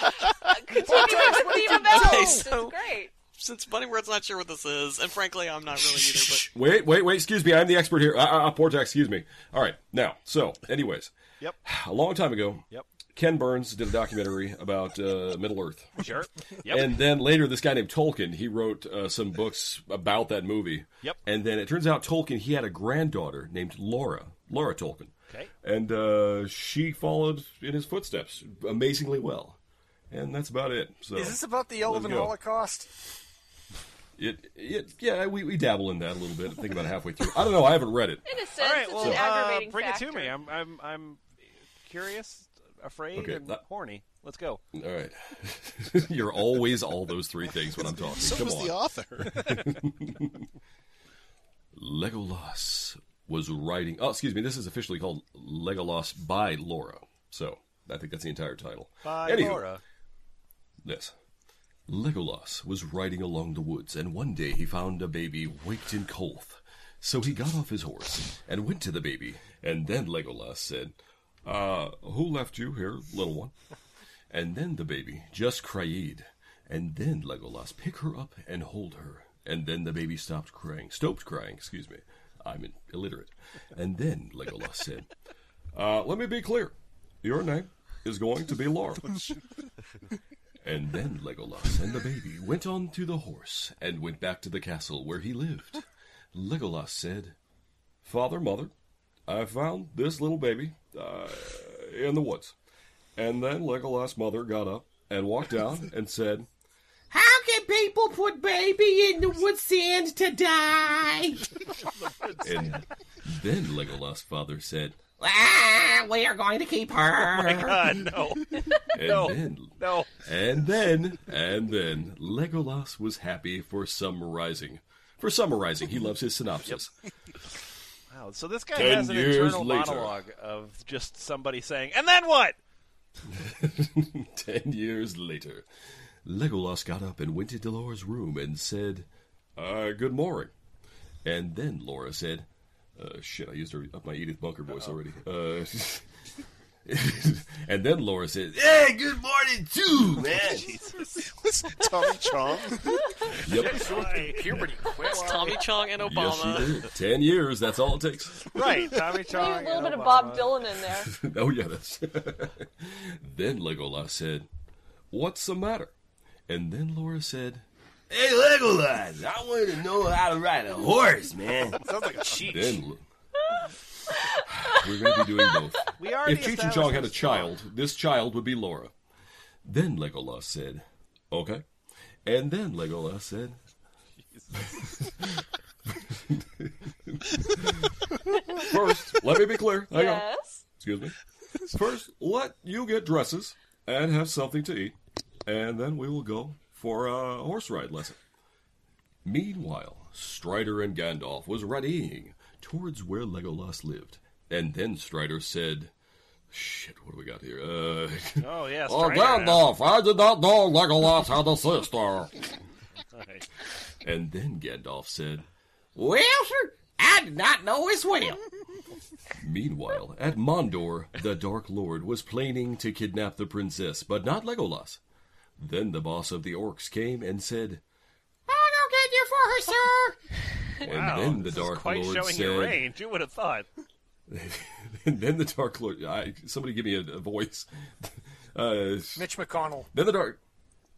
Continuing with theme of elves. Okay, It's so- great. since Bunnybread's not sure what this is, and frankly, I'm not really either. But wait, wait, wait. Excuse me. I'm the expert here. Uh, uh, uh, Portaxx, excuse me. All right. Now, so, anyways. Yep. A long time ago, Yep. Ken Burns did a documentary about uh, Middle Earth. Sure. Yep. And then later, this guy named Tolkien, he wrote uh, some books about that movie. Yep. And then it turns out Tolkien, he had a granddaughter named Laura, Laura Tolkien. Okay. And uh, she followed in his footsteps amazingly well. And that's about it. So Is this about the Elven go. Holocaust? it, it, yeah, we, we dabble in that a little bit. I think about halfway through. I don't know. I haven't read it. In a sense, All right. it's an uh, aggravating bring factor. it to me. I'm, I'm, I'm curious, afraid, Okay, and that- horny. Let's go. All right. You're always all those three things when I'm talking. So Come was on. the author. Legolas was writing. Oh, excuse me. This is officially called Legolas by Laura. So I think that's the entire title. By Anywho, Laura. Yes. Legolas was riding along the woods, and one day he found a baby waked in Kolth. So he got off his horse and went to the baby, and then Legolas said, uh, who left you here, little one? And then the baby just cried, and then Legolas pick her up and hold her, and then the baby stopped crying, stopped crying, excuse me. I'm illiterate. And then Legolas said, uh, let me be clear. Your name is going to be Laura. And then Legolas and the baby went on to the horse and went back to the castle where he lived. Legolas said, Father, Mother, I found this little baby uh, in the woods. And then Legolas' mother got up and walked down and said, How can people put baby in the wood sand to die? and then Legolas' father said, ah, we are going to keep her. Oh my God, no. and No. then, No. and then, and then Legolas was happy for summarizing. For summarizing, he loves his synopsis. Wow. So this guy Ten has an internal later. monologue of just somebody saying, and then what? Ten years later, Legolas got up and went into Laura's room and said, uh, good morning. And then Laura said, uh, shit, I used her, up my Edith Bunker voice already. Uh, and then Laura said, hey, good morning too, man. Was Tommy Chong? yep. Puberty quick. it's Tommy Chong and Yes, Obama. she did. Ten years, that's all it takes. Right. Tommy Maybe Chong. a little and bit of Bob Dylan in there. oh, yeah, that's. then Legolas said, What's the matter? And then Laura said, Hey, Legolas, I want to know how to ride a horse, man. Sounds like a cheat. Then. We're going to be doing both. We already If Cheech and Chong had a child, this child would be Laura. Then Legolas said, Okay. And then Legolas said, First, let me be clear. Hang on. yes. Excuse me. First, let you get dresses and have something to eat, and then we will go for a horse ride lesson. Meanwhile, Strider and Gandalf was riding towards where Legolas lived, and then Strider said, "Shit, what do we got here?" Uh, Oh, yes. oh, Gandalf, I did not know Legolas had a sister. Right. And then Gandalf said, Well, sir, I did not know as well. Meanwhile, at Mondor, the Dark Lord was planning to kidnap the princess, but not Legolas. Then the boss of the orcs came and said, I'll go get you for her, sir. And Wow, then the this is Dark quite Lord showing said, your range. Who would have thought? Then the Dark Lord, I, somebody give me a, a voice. Uh, Mitch McConnell. then the Dark,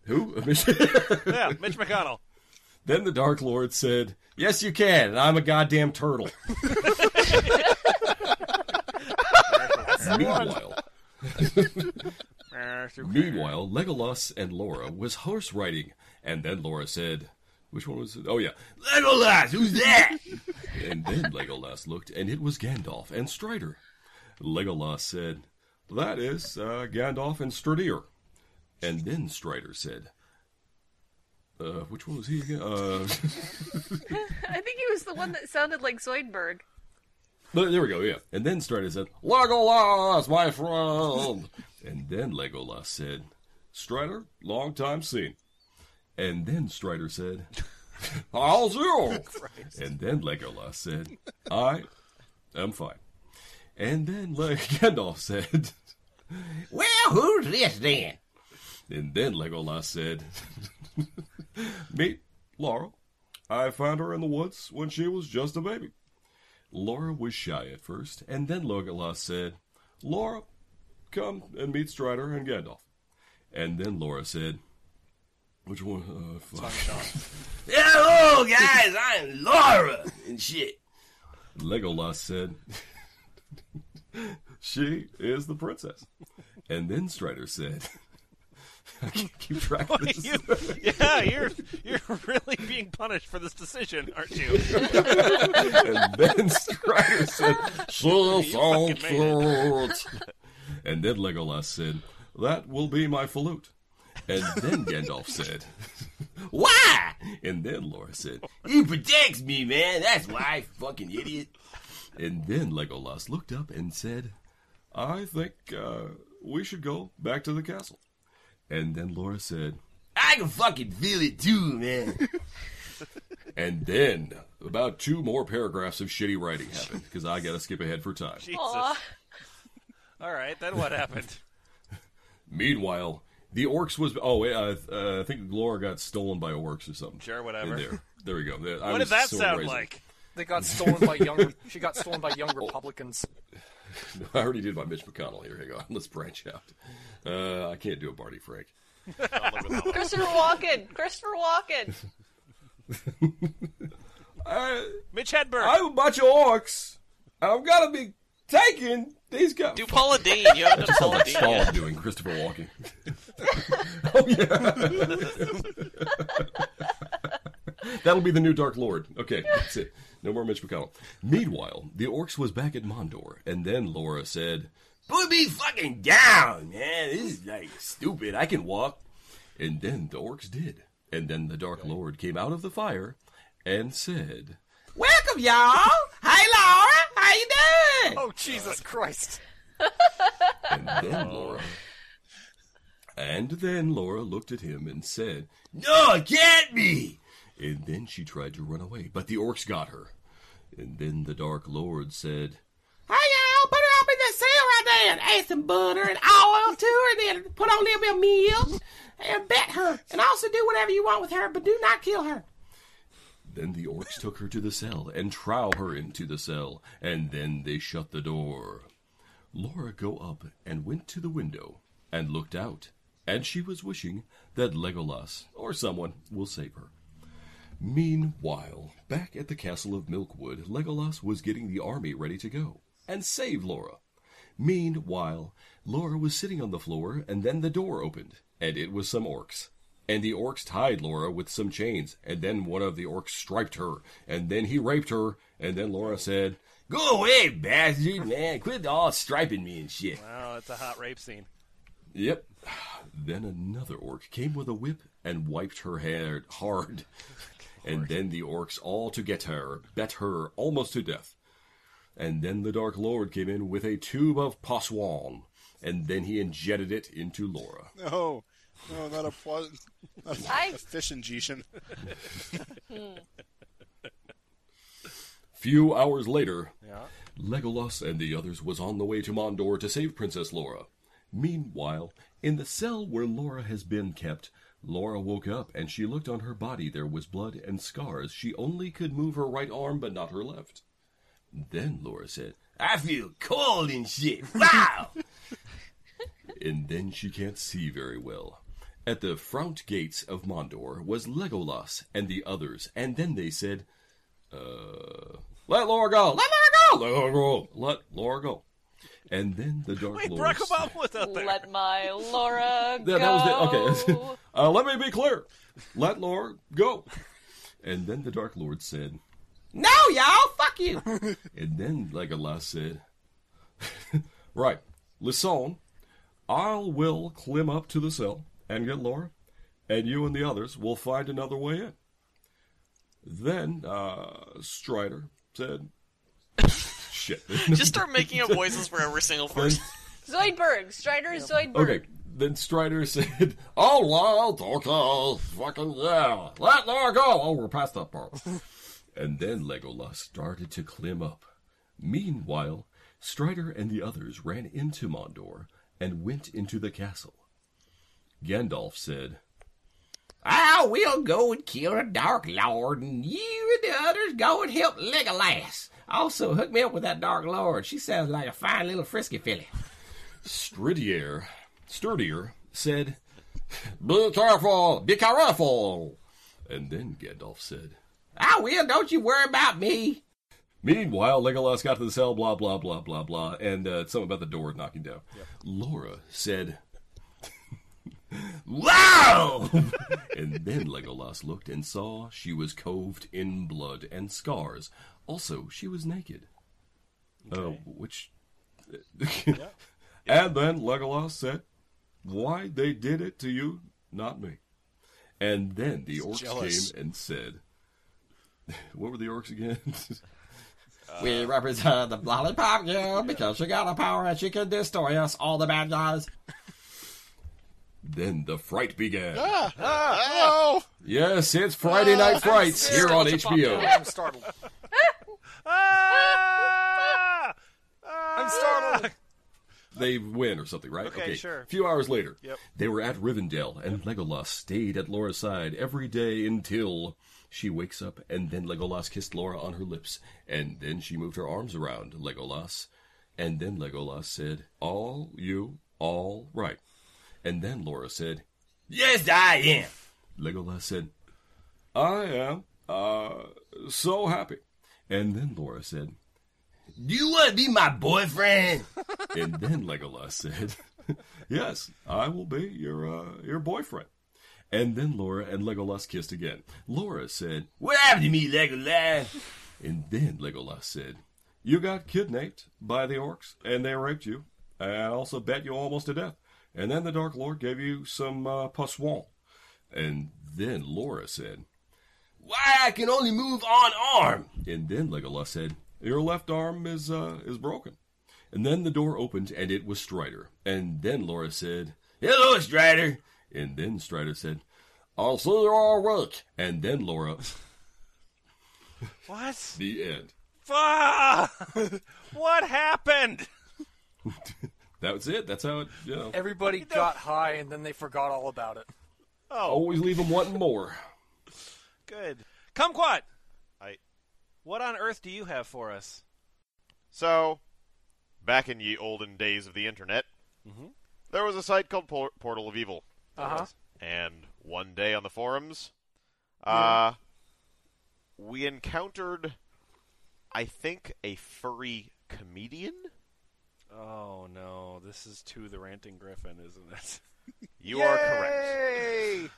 who? Yeah, Mitch McConnell. Then the Dark Lord said, "Yes, you can. I'm a goddamn turtle." Meanwhile, Meanwhile, Legolas and Laura was horse riding, and then Laura said, "Which one was it? Oh yeah, Legolas, who's that? And then Legolas looked, and it was Gandalf and Strider. Legolas said, "That is uh, Gandalf and Strider." And then Strider said, uh, "Which one was he again?" Uh, I think he was the one that sounded like Zoidberg. But there we go, yeah. And then Strider said, Legolas, my friend. and then Legolas said, Strider, long time seen. And then Strider said, How's you? and then Legolas said, I am fine. And then Le- Gandalf said, Well, who's this then? and then Legolas said, Meet Laura. I found her in the woods when she was just a baby. Laura was shy at first, and then Legolas said, Laura, come and meet Strider and Gandalf. And then Laura said, which one? Uh, fuck. Hello, guys. I'm Laura and shit. Legolas said, She is the princess. And then Strider said, I can't keep track of this. You- yeah, you're you're really being punished for this decision, aren't you? and then Strider said, So You fucking made sounds good. And then Legolas said, That will be my flute. And then Gandalf said, Why? And then Laura said, He protects me, man. That's why, fucking idiot. And then Legolas looked up and said, I think uh, we should go back to the castle. And then Laura said, I can fucking feel it too, man. and then about two more paragraphs of shitty writing happened because I got to skip ahead for time. Jesus. Aw. All right, then what happened? Meanwhile, the orcs was oh wait, uh, uh, I think Laura got stolen by orcs or something. Sure, whatever. In there, there we go. I what did that so sound brazen. like? They got stolen by young. She got stolen by young Republicans. I already did my Mitch McConnell. Here, hang on. Let's branch out. Uh, I can't do a Barney Frank. Christopher Walken. Christopher Walken. Mitch Hedberg. I'm a bunch of orcs. I'm gonna be taking these guys. Do Paula Deen. You haven't done Paula Deen Stalin yet. doing Christopher Walken. oh yeah. That'll be the new Dark Lord. Okay, that's it. No more Mitch McConnell. Meanwhile, the orcs was back at Mondor, and then Laura said, Put me fucking down, man. This is like stupid. I can walk. and then the orcs did. And then the Dark Lord came out of the fire and said, Welcome, y'all. Hey, Laura. How you doing? Oh Jesus Christ! and then Laura. And then Laura looked at him and said, No, get can't. And then she tried to run away, but the orcs got her. And then the Dark Lord said, Hey, y'all. Put her up in that cell right there and add some butter and oil to her, and then put on a little bit of milk and bet her, and also do whatever you want with her, but do not kill her. Then the orcs took her to the cell and trow her into the cell, and then they shut the door. Laura go up and went to the window and looked out, and she was wishing that Legolas or someone will save her. Meanwhile, back at the castle of Milkwood, Legolas was getting the army ready to go and save Laura. Meanwhile, Laura was sitting on the floor, and then the door opened, and it was some orcs. And the orcs tied Laura with some chains, and then one of the orcs striped her, and then he raped her, and then Laura said, Go away, bastard, man. Quit all striping me and shit. Wow, it's a hot rape scene. Yep. Then another orc came with a whip and wiped her hair hard. And then the orcs all to get her, bet her almost to death. And then the Dark Lord came in with a tube of Paswan, and then he injected it into Laura. No, no, not a, pl- not a, I- a fish injection. Few hours later, Yeah. Legolas and the others was on the way to Mondor to save Princess Laura. Meanwhile, in the cell where Laura has been kept, Laura woke up and she looked on her body. There was blood and scars. She only could move her right arm, but not her left. Then Laura said, I feel cold and shit. Wow! and then she can't see very well. At the front gates of Mondor was Legolas and the others, and then they said, uh, let Laura go! Let Laura go! Let Laura go! Let Laura go. And then the Dark Wait, Lord Barack said- Obama was out there. Let my Laura go. yeah, that was the, okay. uh, let me be clear. Let Laura go. And then the Dark Lord said, No, y'all, fuck you. and then Legolas said, Right, listen, I will climb up to the cell and get Laura, and you and the others will find another way in. Then uh, Strider said, Shit. Just start making up voices for every single person. Zoidberg. Strider Zoidberg. Okay, then Strider said, "All right, okay, fucking yeah, let Laura go." Oh, we're past that part. and then Legolas started to climb up. Meanwhile, Strider and the others ran into Mondor and went into the castle. Gandalf said, I will go and kill the Dark Lord, and you and the others go and help Legolas. Also, hook me up with that Dark Lord. She sounds like a fine little frisky filly. Stridier, Sturdier said, "Be careful, be careful." And then Gandalf said, I will, don't you worry about me. Meanwhile, Legolas got to the cell, blah, blah, blah, blah, blah, and uh, something about the door knocking down. Laura said, Wow! and then Legolas looked and saw she was coved in blood and scars. Also, she was naked. Uh, which. Yeah. and then Legolas said, Why they did it to you, not me. And then the orcs jealous. came and said, What were the orcs again? we represent the Lollipop Guild because she got a power and she can destroy us, all the bad guys. Then the fright began. Ah, oh! Yes, it's Friday Night Frights here on HBO. I'm startled. Ah! I'm startled. They win or something, right? Okay, sure. A few hours later, Yep. they were at Rivendell, and Legolas stayed at Laura's side every day until she wakes up, and then Legolas kissed Laura on her lips, and then she moved her arms around Legolas, and then Legolas said, "All you, all right," and then Laura said, Yes, I am. Legolas said, I am uh, so happy. And then Laura said, Do you want to be my boyfriend? and then Legolas said, Yes, I will be your uh, your boyfriend. And then Laura and Legolas kissed again. Laura said, What happened to me, Legolas? and then Legolas said, You got kidnapped by the orcs, and they raped you, and also bet you almost to death. And then the Dark Lord gave you some uh, poisson. And then Laura said, Why, I can only move on arm. And then Legolas said, Your left arm is uh, is broken. And then the door opened and it was Strider. And then Laura said, Hello, Strider. and then Strider said, I'll see you all week. And then Laura, What? the end. What happened? That was it. That's how it, you know. Everybody got high and then they forgot all about it. Oh, Always leave them wanting more. good. Kumquat, I what on earth do you have for us? So, back in ye olden days of the internet, Mhm. there was a site called Por- Portal of Evil. Uh huh. And one day on the forums, uh, we encountered, I think, a furry comedian. Oh no, this is to the ranting griffin, isn't it? You are correct. Yay!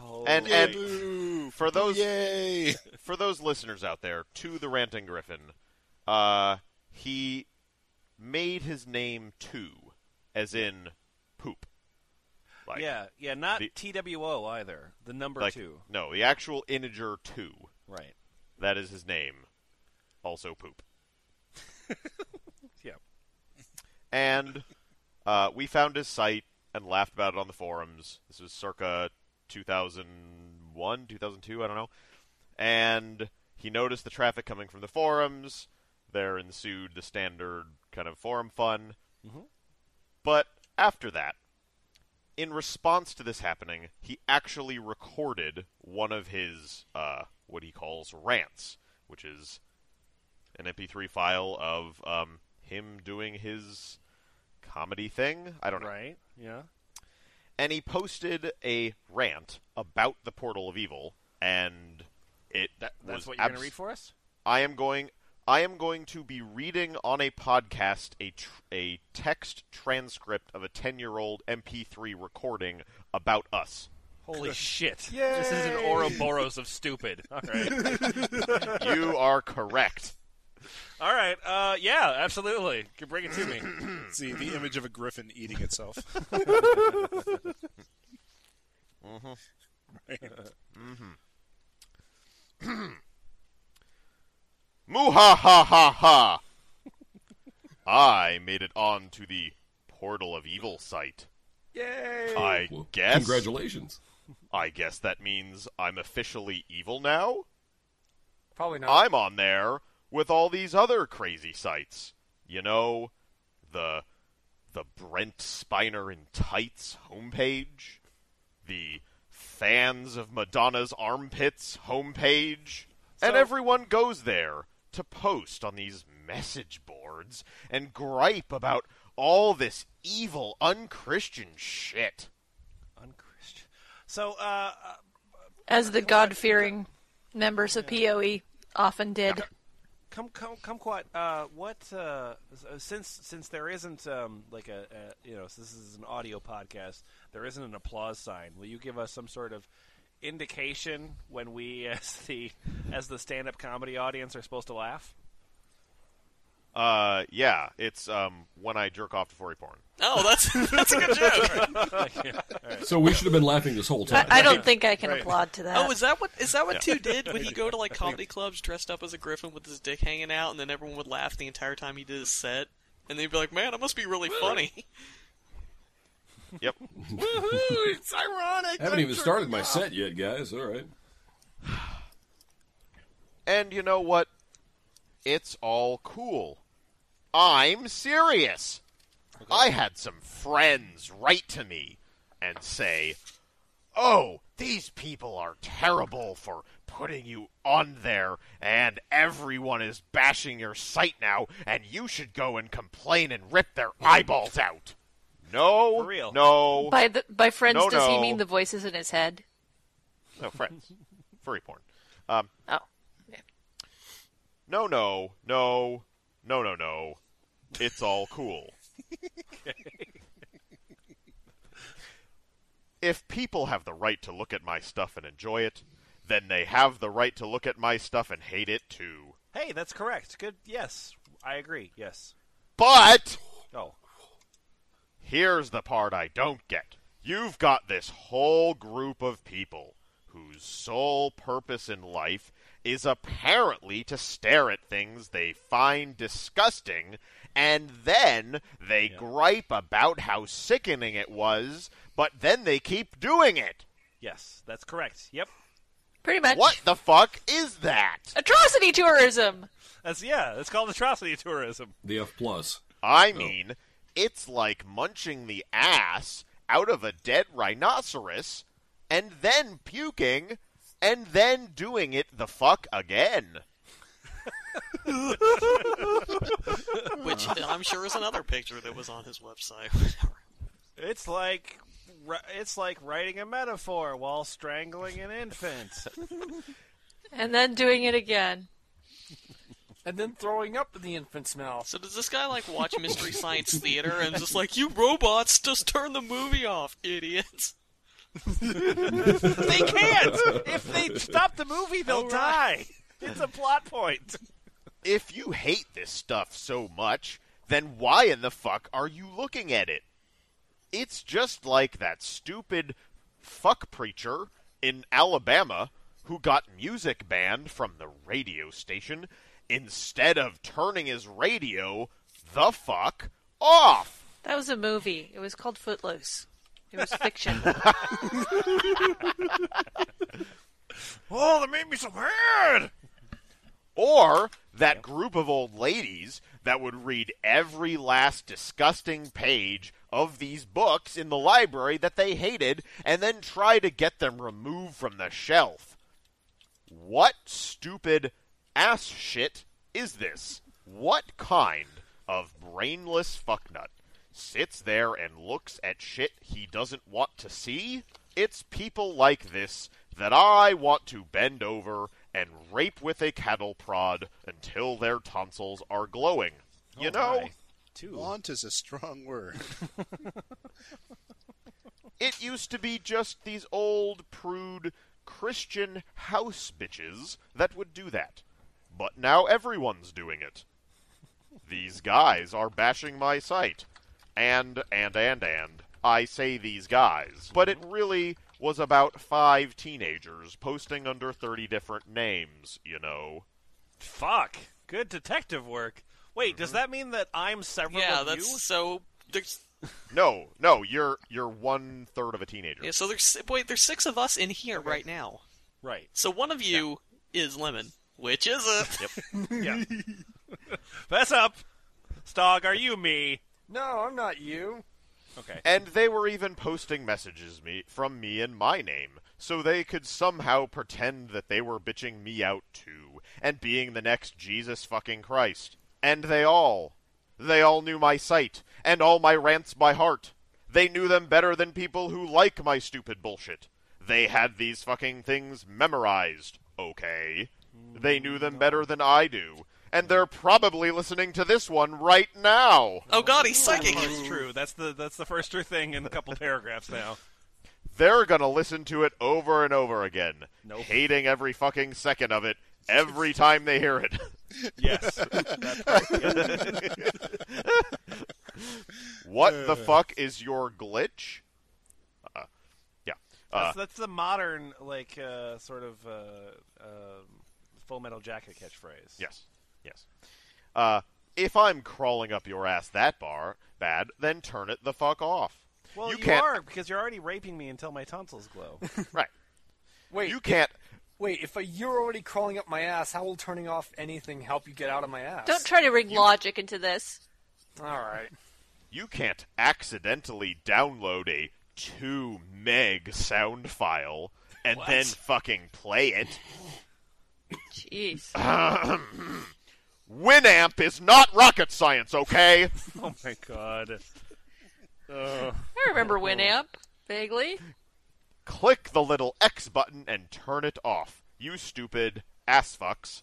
Oh, And and boo. for those Yay! for those listeners out there, to the ranting griffin, uh, he made his name two, as in poop. Like, yeah, yeah, not the- TWO either. The number like two, no, the actual integer two. right? That is his name. Also poop. And uh, we found his site and laughed about it on the forums. This was circa 2001, 2002, I don't know. And he noticed the traffic coming from the forums. There ensued the standard kind of forum fun. Mhm. But after that, in response to this happening, he actually recorded one of his uh, what he calls rants, which is an MP3 file of um, him doing his comedy thing. I don't know. Right. Yeah. And he posted a rant about the Portal of Evil, and it That, that's was what you're going to read for us? I am going. I am going to be reading on a podcast a tr- a text transcript of a ten year old MP3 recording about us. Holy shit. This is an Ouroboros of stupid. All right. you are correct. All right. Uh, yeah, absolutely. You can bring it to me. See the image of a griffin eating itself. Mm-hmm. Right. Mm-hmm. Moo ha ha ha ha! I made it on to the Portal of Evil site. Yay! I Well, guess. Congratulations. I guess that means I'm officially evil now? Probably not. I'm on there with all these other crazy sites. You know, the the Brent Spiner in tights homepage, the fans of Madonna's armpits homepage, and everyone goes there to post on these message boards and gripe about all this evil unchristian shit. Unchristian. So, uh, uh, As the God fearing members of PoE often did. Come, come, kumquat. Uh, what? Uh, uh, since since there isn't um, like a, a you know, so this is an audio podcast, there isn't an applause sign. Will you give us some sort of indication when we, as the as the stand up comedy audience, are supposed to laugh? Uh, yeah, it's um when I jerk off to furry porn. Oh, that's that's a good joke. So we should have been laughing this whole time. I, I don't think I can Right. applaud to that. Oh, is that what is that what Yeah. two did? Would he go to like comedy clubs dressed up as a griffin with his dick hanging out, and then everyone would laugh the entire time he did his set, and they'd be like, "Man, I must be really funny." Yep. it's ironic. I haven't even started my set yet, guys. All right. And you know what? It's all cool. I'm serious. I had some friends write to me and say, Oh, these people are terrible for putting you on there, and everyone is bashing your site now, and you should go and complain and rip their eyeballs out. No, For real. no, by the by friends, No, does he mean the voices in his head? no, friends, furry porn. Um, Oh. No, no, no, no, no, no. It's all cool. if people have the right to look at my stuff and enjoy it, then they have the right to look at my stuff and hate it too. Hey, that's correct. Good. Yes, I agree. Yes. But Oh. here's the part I don't get. You've got this whole group of people whose sole purpose in life is apparently to stare at things they find disgusting, and then they gripe about how sickening it was, but then they keep doing it. Yes, that's correct. Yep. Pretty much. What the fuck is that? Atrocity tourism. That's yeah. It's called atrocity tourism. The F plus. I oh. mean, it's like munching the ass out of a dead rhinoceros and then puking and then doing it the fuck again. Which uh, I'm sure is another picture that was on his website. It's like it's like writing a metaphor while strangling an infant. And then doing it again. And then throwing up in the infant's mouth. So does this guy like watch Mystery Science Theater and just like, you robots, just turn the movie off, idiots? They can't. If they stop the movie, they'll die. It's a plot point. If you hate this stuff so much, then why in the fuck are you looking at it? It's just like that stupid fuck preacher in Alabama who got music banned from the radio station instead of turning his radio the fuck off. That was a movie. It was called Footloose. It was fiction. Oh, that made me so mad. Or that group of old ladies that would read every last disgusting page of these books in the library that they hated and then try to get them removed from the shelf. What stupid ass shit is this? What kind of brainless fucknut sits there and looks at shit he doesn't want to see? It's people like this that I want to bend over and rape with a cattle prod until their tonsils are glowing. You Oh, know? Want is a strong word. It used to be just these old, prude Christian house bitches that would do that. But now everyone's doing it. These guys are bashing my site. And, and, and, and. I say these guys. But it really was about five teenagers posting under 30 different names, you know. Fuck. Good detective work. Wait, does mm-hmm. that mean that I'm several Yeah, of that's you? so. There's No, no, you're you're one third of a teenager. yeah, so there's wait, there's six of us in here right now. Right. So one of you is Lemon. Which is it? yeah. Fess up. Stog, are you me? No, I'm not you. Okay. And they were even posting messages me from me in my name, so they could somehow pretend that they were bitching me out too, and being the next Jesus fucking Christ. And they all, they all knew my site, and all my rants by heart. They knew them better than people who like my stupid bullshit. They had these fucking things memorized, okay? They knew them better than I do. And they're probably listening to this one right now. Oh god, he's psychic. That's true. That's the that's the first true thing in a couple paragraphs now. they're gonna listen to it over and over again, Nope. hating every fucking second of it every time they hear it. Yes. That's right. what the fuck is your glitch? Uh, yeah. Uh, That's, that's the modern, like, uh, sort of uh, um Full Metal Jacket catchphrase. yes. Yes. Uh, if I'm crawling up your ass that bar bad, then turn it the fuck off. Well, you, you can't. are because you're already raping me until my tonsils glow. Right. Wait, You can't. wait. If you're already crawling up my ass, how will turning off anything help you get out of my ass? Don't try to bring logic into this. All right. You can't accidentally download a two meg sound file and What? then fucking play it. Jeez. Winamp is not rocket science, okay? oh my god. Uh, I remember Winamp vaguely. Click the little X button and turn it off. You stupid ass fucks.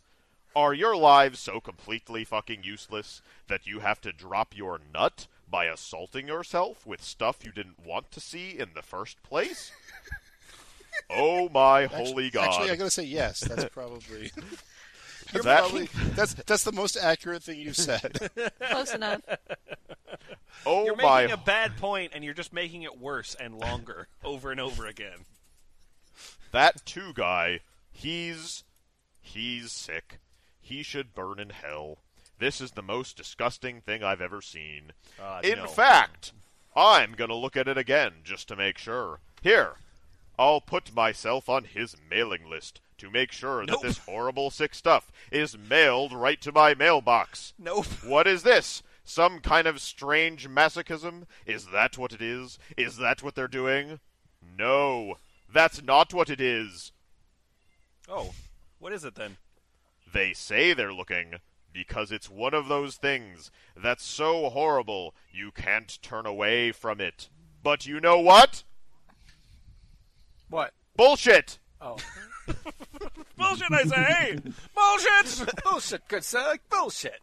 Are your lives so completely fucking useless that you have to drop your nut by assaulting yourself with stuff you didn't want to see in the first place? oh my holy god. Actually, I gotta say yes. That's probably. That's, That- probably that's that's the most accurate thing you've said. Close enough. oh you're my making a bad point, and you're just making it worse and longer over and over again. That two guy, he's he's sick. He should burn in hell. This is the most disgusting thing I've ever seen. Uh, in no. fact, I'm gonna look at it again just to make sure. Here, I'll put myself on his mailing list to make sure Nope. that this horrible sick stuff is mailed right to my mailbox. Nope. What is this? Some kind of strange masochism? Is that what it is? Is that what they're doing? No, that's not what it is. Oh, what is it then? They say they're looking because it's one of those things that's so horrible you can't turn away from it. But you know what? What? Bullshit! Oh. Bullshit, I say! Bullshit! bullshit, good sir. Bullshit.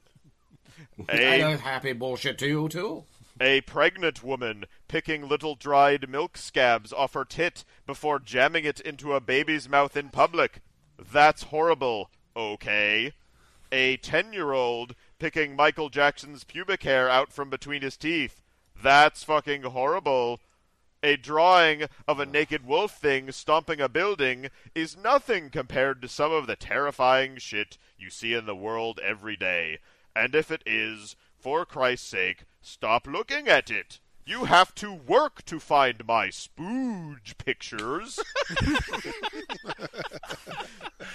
I A, know happy bullshit to you, too. a pregnant woman picking little dried milk scabs off her tit before jamming it into a baby's mouth in public. That's horrible, okay? A ten year old picking Michael Jackson's pubic hair out from between his teeth. That's fucking horrible. A drawing of a naked wolf thing stomping a building is nothing compared to some of the terrifying shit you see in the world every day. And if it is, for Christ's sake, stop looking at it. You have to work to find my spooge pictures.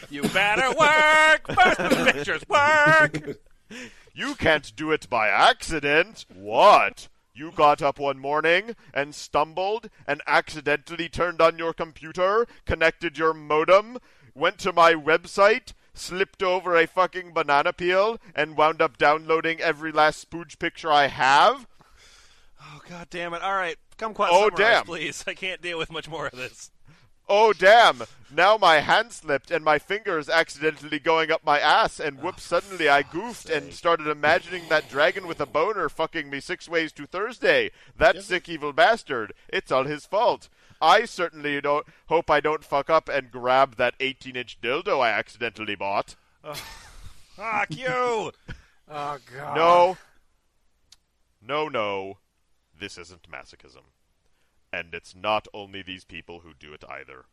You better work! Post the pictures, work! You can't do it by accident. What? You got up one morning and stumbled and accidentally turned on your computer, connected your modem, went to my website, slipped over a fucking banana peel, and wound up downloading every last spooge picture I have? Oh god damn it! All right, come quite Oh, damn. please. I can't deal with much more of this. Oh damn! Now my hand slipped and my fingers accidentally going up my ass, and whoops! Oh, suddenly I goofed and started imagining that dragon with a boner fucking me six ways to Thursday. That sick evil bastard! It's all his fault. I certainly don't hope I don't fuck up and grab that 18-inch dildo I accidentally bought. Fuck you! Oh god. No. No, no. This isn't masochism. And it's not only these people who do it either.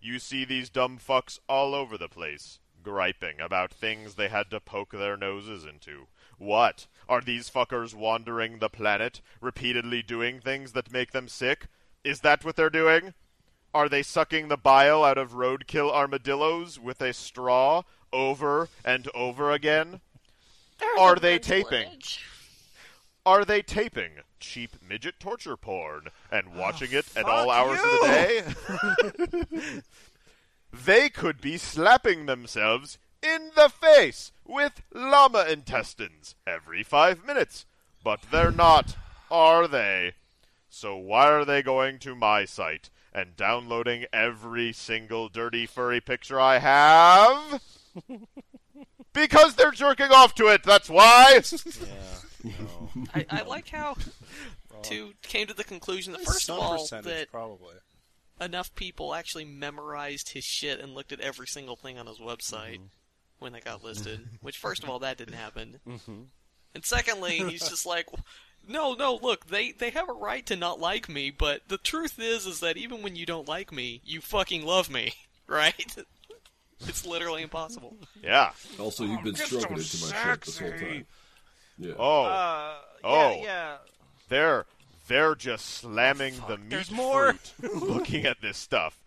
You see these dumb fucks all over the place, griping about things they had to poke their noses into. What? Are these fuckers wandering the planet, repeatedly doing things that make them sick? Is that what they're doing? Are they sucking the bile out of roadkill armadillos with a straw over and over again? Are they taping? Are they taping cheap midget torture porn and ah, watching it at all fuck hours of the day? they could be slapping themselves in the face with llama intestines every five minutes, but they're not, are they? So why are they going to my site and downloading every single dirty furry picture I have? because they're jerking off to it, that's why! I, I like how two came to the conclusion that first Some of all that probably. enough people actually memorized his shit and looked at every single thing on his website Mm-hmm. when they got listed. Which, first of all, that didn't happen. Mhm. And secondly, he's just like, no, no, look, they they have a right to not like me, but the truth is, is that even when you don't like me, you fucking love me, right? it's literally impossible. Yeah. Also, you've been stroking into my shirt this whole time. Yeah. Oh. Uh, oh. yeah, yeah. They're they're just slamming the meat there's more. fruit, looking at this stuff,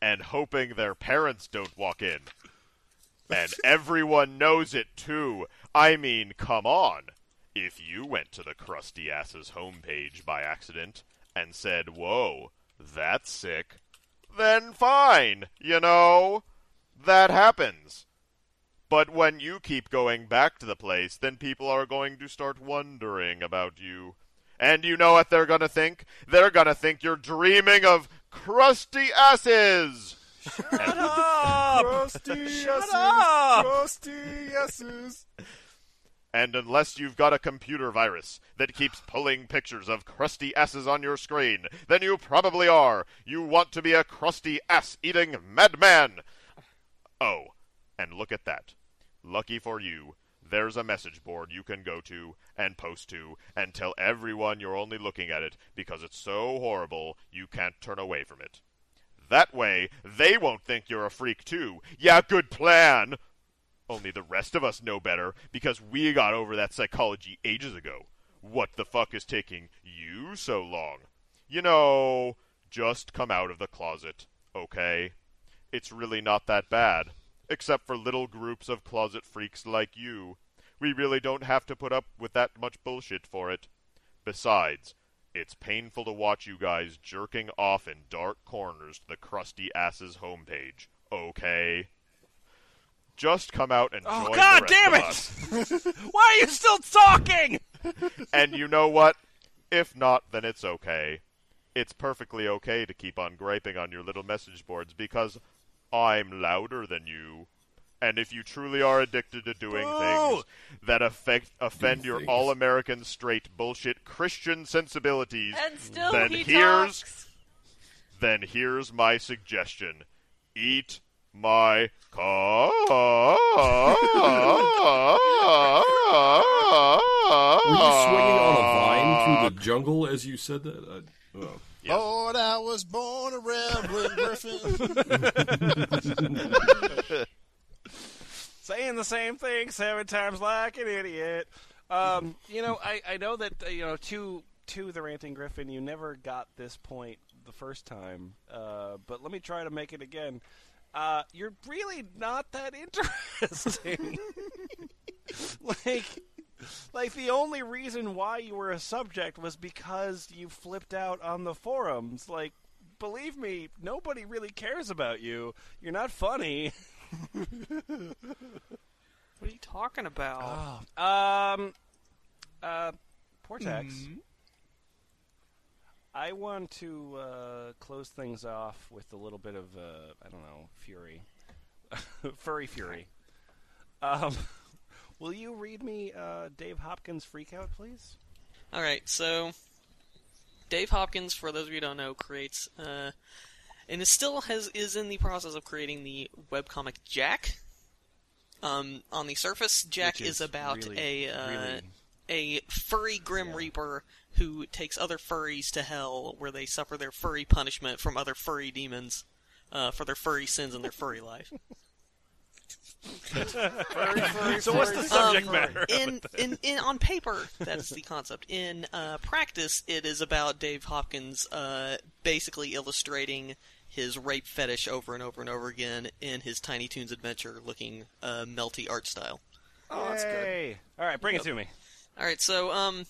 and hoping their parents don't walk in. And everyone knows it too. I mean, come on. If you went to the crusty ass's homepage by accident and said, "Whoa, that's sick," then fine, you know, that happens. But when you keep going back to the place, then people are going to start wondering about you. And you know what they're going to think? They're going to think you're dreaming of crusty asses! Shut up! Crusty Shut yeses, up! Crusty yeses. And unless you've got a computer virus that keeps pulling pictures of crusty asses on your screen, then you probably are. You want to be a crusty ass eating madman! Oh, and look at that. Lucky for you, there's a message board you can go to and post to and tell everyone you're only looking at it because it's so horrible you can't turn away from it. That way, they won't think you're a freak too. Yeah, good plan! Only the rest of us know better because we got over that psychology ages ago. What the fuck is taking you so long? You know, just come out of the closet, okay? It's really not that bad. Except for little groups of closet freaks like you. We really don't have to put up with that much bullshit for it. Besides, it's painful to watch you guys jerking off in dark corners to the crusty ass's homepage, okay? Just come out and Oh join god the rest damn of it! us. Why are you still talking? and you know what? If not, then it's okay. It's perfectly okay to keep on griping on your little message boards because I'm louder than you. And if you truly are addicted to doing Boo! things that affect, offend Do your things. all American straight bullshit Christian sensibilities, And still then he here's talks. then here's my suggestion. Eat my car. Were you swinging on a vine through the jungle as you said that? I, oh. Lord, I was born a Reverend Griffin. Saying the same thing seven times like an idiot. Um, you know, I, I know that uh, you know to to the ranting griffin, you never got this point the first time, uh, but let me try to make it again. Uh, you're really not that interesting. like, like the only reason why you were a subject was because you flipped out on the forums. Like, believe me, nobody really cares about you. You're not funny. What are you talking about? Um, uh, Portaxx. Mhm. I want to uh, close things off with a little bit of uh, I don't know fury, furry fury. Um, will you read me uh, Dave Hopkins' Freakout, please? All right, so Dave Hopkins, for those of you who don't know, creates uh, and is still has is in the process of creating the webcomic Jack. Um, on the surface, Jack is, is about really, a uh, really- a furry Grim Reaper who takes other furries to hell, where they suffer their furry punishment from other furry demons uh, for their furry sins in their furry life. so what's the subject Um, matter? In, in, in on paper, that's the concept. In uh, practice, it is about Dave Hopkins uh, basically illustrating his rape fetish over and over and over again in his Tiny Toons adventure, looking uh, melty art style. Oh, that's good. Yay. All right, bring Yep. it to me. All right, so um,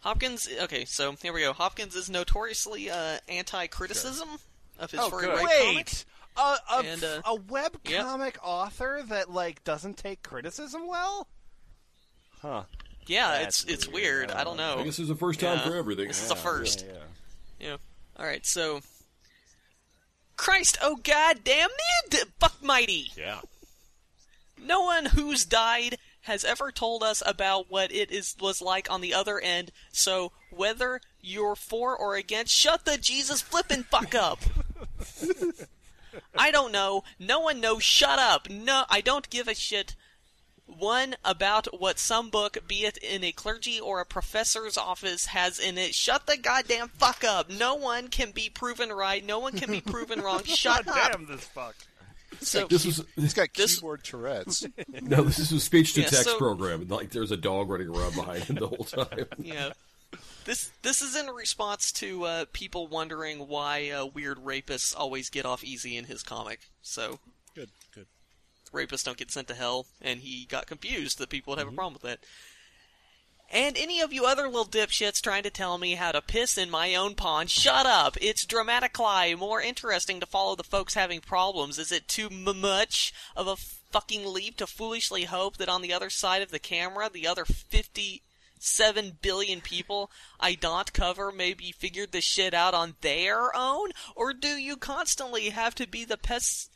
Hopkins. Okay, so here we go. Hopkins is notoriously uh, anti-criticism of his Oh, furry good. rape Wait, comics. A a, And, uh, a web comic author that like doesn't take criticism well? Huh. Yeah, That's it's it's weird. weird. I don't know. I guess there's a first time Yeah. for everything. This is the first. Yeah, Yeah. All right. So, Christ, oh god damn it, fuck mighty! Yeah. No one who's died has ever told us about what it is was like on the other end. So whether you're for or against, shut the Jesus flippin' fuck up. I don't know. No one knows. Shut up. No, I don't give a shit. One about what some book, be it in a clergy or a professor's office, has in it. Shut the goddamn fuck up. No one can be proven right. No one can be proven wrong. Shut up. Damn this fuck. So This is He's got This- keyboard Tourette's. no, this is a speech to Yeah, text so- program. Like there's a dog running around behind him the whole time. yeah. This this is in response to uh, people wondering why uh, weird rapists always get off easy in his comic. So good, good. rapists don't get sent to hell, and he got confused that people would have a problem with that. And any of you other little dipshits trying to tell me how to piss in my own pond, shut up! It's dramatically more interesting to follow the folks having problems. Is it too m- much of a fucking leap to foolishly hope that on the other side of the camera, the other 57 billion people I don't cover maybe figured this shit out on their own? Or do you constantly have to be the pes-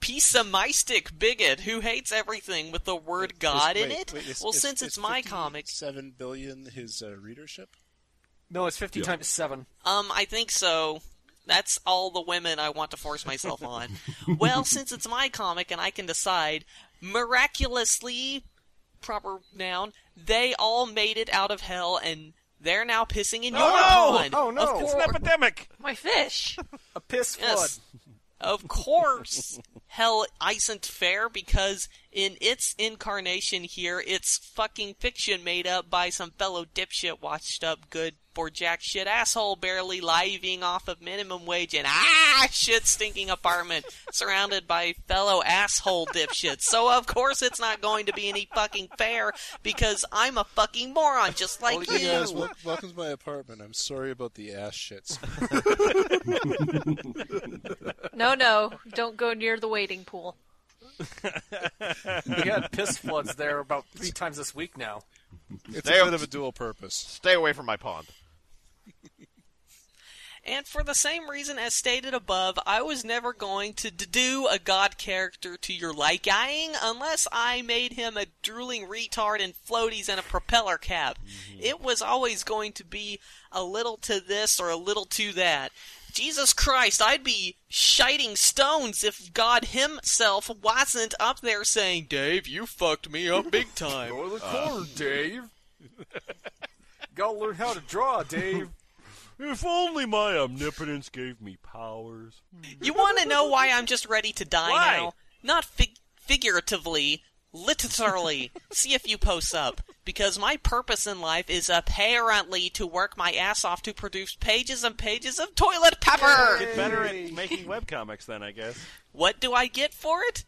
pessimistic bigot who hates everything with the word God Is- in wait, it? wait, is- well, is- since is it's my comic, Seven billion his uh, readership. No, it's 50 Yeah. times 7. Um, I think so. That's all the women I want to force myself on. well, since it's my comic and I can decide, miraculously, proper noun, they all made it out of hell and they're now pissing in your Oh, no! pond. Oh, no. Of It's course, an epidemic. My fish. A piss flood. yes. Of course, hell isn't fair because in its incarnation here, it's fucking fiction made up by some fellow dipshit washed up good for jack shit asshole barely living off of minimum wage in ah shit stinking apartment surrounded by fellow asshole dipshits. So of course it's not going to be any fucking fair because I'm a fucking moron just like Hey you. guys, wel- welcome to my apartment. I'm sorry about the ass shits. No, no, don't go near the waiting pool. We had piss floods there about three times this week now. It's They- a bit of a dual purpose. Stay away from my pond. And for the same reason as stated above, I was never going to do a god character to your liking unless I made him a drooling retard in floaties and a propeller cap. Mm-hmm. It was always going to be a little to this or a little to that. Jesus Christ, I'd be shiting stones if God himself wasn't up there saying, Dave, you fucked me up big time. Uh. Go to the corner, Dave. Gotta learn how to draw, Dave. If only my omnipotence gave me powers. Hmm. You want to know why I'm just ready to die Why? now? Not fig- figuratively, literally. See if you post up. Because my purpose in life is apparently to work my ass off to produce pages and pages of toilet paper. Get better at making webcomics then, I guess. What do I get for it?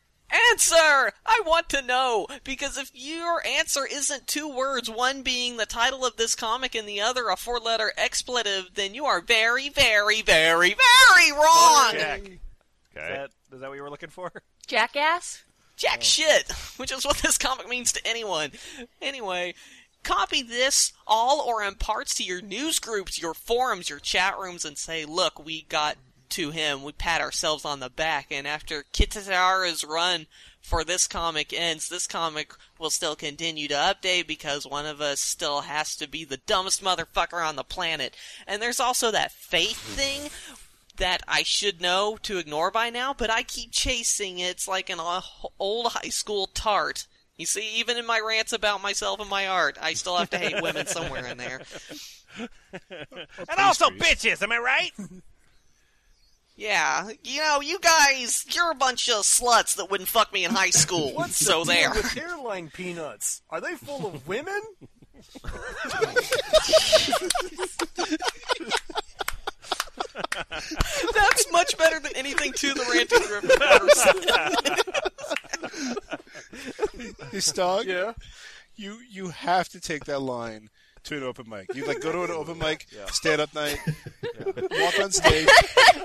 Answer! I want to know! Because if your answer isn't two words, one being the title of this comic and the other a four letter expletive, then you are very, very, very, very wrong! Jack. Okay. Is that, is that what you were looking for? Jackass? Jack oh. shit, which is what this comic means to anyone. Anyway, copy this all or in parts to your news groups, your forums, your chat rooms, and say, look, we got to him. We pat ourselves on the back, and after Kitara's run for this comic ends, this comic will still continue to update because one of us still has to be the dumbest motherfucker on the planet. And there's also that faith thing that I should know to ignore by now, but I keep chasing it. It's like an old high school tart. You see, even in my rants about myself and my art, I still have to hate women somewhere in there. and also bitches, am I right? Yeah, you know, you guys, you're a bunch of sluts that wouldn't fuck me in high school. What's so the there. with airline peanuts? Are they full of women? That's much better than anything to the ranting Griffin ever said. Hey, Stog? Yeah? You you have to take that line to an open mic. You like go to an open mic, stand up night, walk on stage,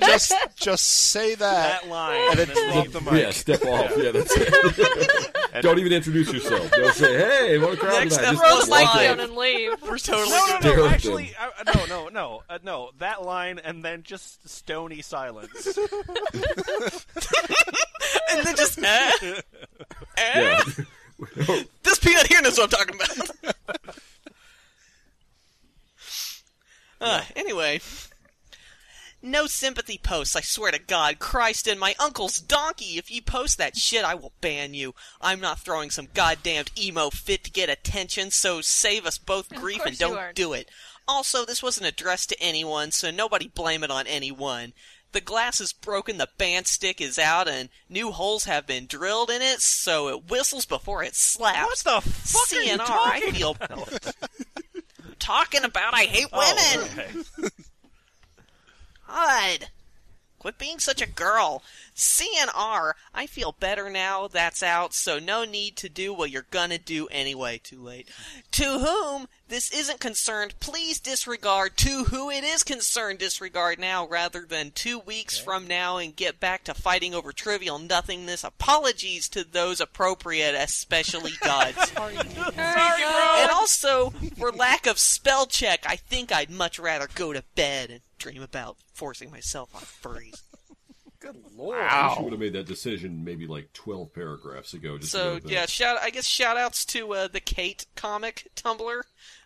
just just say that, That line, and then and then leave the mic. Yeah, step off. Yeah, that's it. Don't even introduce yourself. Don't say, "Hey, what a crowd Next tonight." up, Just Throw the mic walk down and leave. We're totally No, no, no. Actually, uh, no, no, no, uh, no. That line, and then just stony silence. And then just, eh? Eh? Yeah. This peanut here knows what I'm talking about. Uh, anyway. No sympathy posts, I swear to God. Christ and my uncle's donkey. If you post that shit, I will ban you. I'm not throwing some goddamned emo fit to get attention, so save us both grief and don't do it. Also, this wasn't addressed to anyone, so nobody blame it on anyone. The glass is broken, the band stick is out, and new holes have been drilled in it, so it whistles before it slaps. What the fuck are you CNR, I talking feel talking about I hate Oh, women. okay. God. Quit being such a girl. CNR, I feel better now that's out, so no need to do what you're gonna do anyway. Too late. To whom this isn't concerned, please disregard. To who it is concerned, disregard now rather than two weeks from now and get back to fighting over trivial nothingness. Apologies to those appropriate, especially gods. And also, for lack of spell check, I think I'd much rather go to bed and dream about forcing myself on furries. Good lord. You would have made that decision maybe like twelve paragraphs ago. Just So yeah, shout I guess shout outs to uh, the Kate comic Tumblr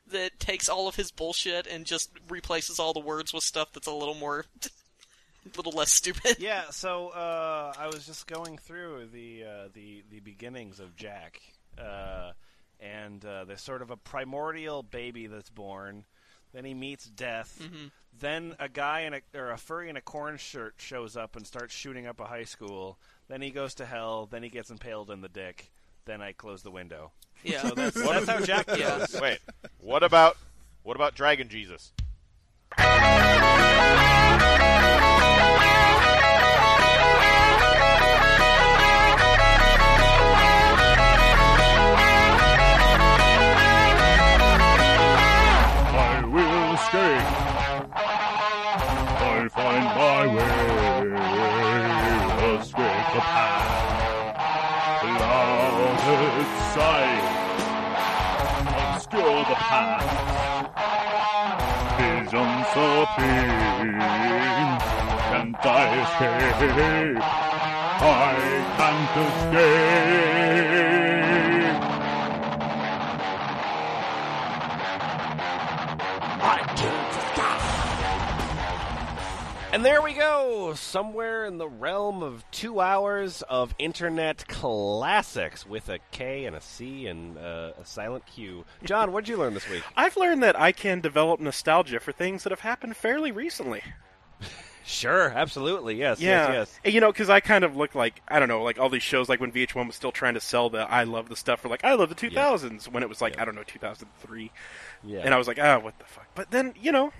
that takes all of his bullshit and just replaces all the words with stuff that's a little more a little less stupid. Yeah, so uh, I was just going through the uh, the the beginnings of Jack, uh, and uh, there's sort of a primordial baby that's born. Then he meets death. Mm-hmm. Then a guy in a or a furry in a corn shirt shows up and starts shooting up a high school. Then he goes to hell. Then he gets impaled in the dick. Then I close the window. Yeah. So that's, that's how Jack goes. Yeah. Wait, what about what about Dragon Jesus? Clouded sight. Obscure the path. Visions appear. Can't I escape? I can't escape. And there we go, somewhere in the realm of two hours of internet classics with a K and a C and uh, a silent Q. John, what did you learn this week? I've learned that I can develop nostalgia for things that have happened fairly recently. Sure, absolutely, yes, Yeah, yes, yes. And, you know, because I kind of look like I don't know, like all these shows, like when VH1 was still trying to sell the "I love the stuff" for like "I love the 2000s" when it was like I don't know 2003, Yeah. and I was like, ah, what the fuck? But then you know,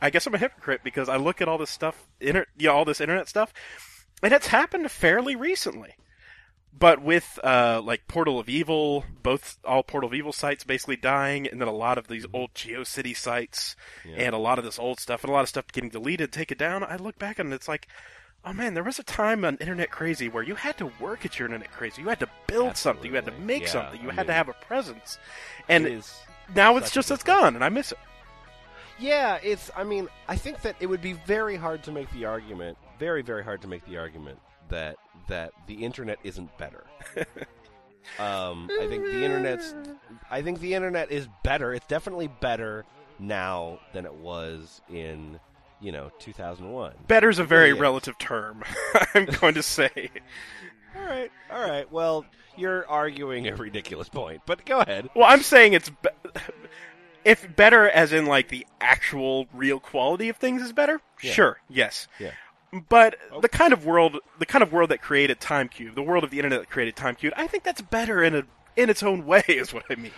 I guess I'm a hypocrite because I look at all this stuff, inter- yeah, all this internet stuff, and it's happened fairly recently. but with uh, like Portal of Evil, both all Portal of Evil sites basically dying, and then a lot of these old GeoCity sites, and a lot of this old stuff, and a lot of stuff getting deleted, take it down. I look back and it's like, oh man, there was a time on Internet Crazy where you had to work at your Internet Crazy. You had to build something. You had to make Yeah, something. You I had to have a presence. And it now it's just it's gone, and I miss it. Yeah, it's. I mean, I think that it would be very hard to make the argument, very, very hard to make the argument that that the internet isn't better. um, I think the internet's. I think the internet is better. It's definitely better now than it was in, you know, 2001. Better's a very Yeah. relative term. I'm going to say. All right, all right. Well, you're arguing a ridiculous point, but go ahead. Well, I'm saying it's be- if better as in like the actual real quality of things is better. Yeah. Sure, yes. Yeah. But the kind of world, the kind of world that created TimeCube, the world of the internet that created TimeCube, I think that's better in a in its own way, is what I mean.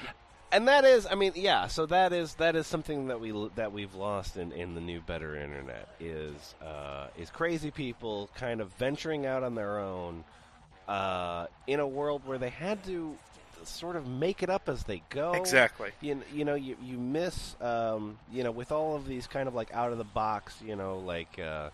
and that is i mean yeah so that is that is something that we that we've lost in, in the new better internet is uh, is crazy people kind of venturing out on their own uh, in a world where they had to sort of make it up as they go Exactly. you, you know you, you miss um, you know with all of these kind of like out of the box you know like uh,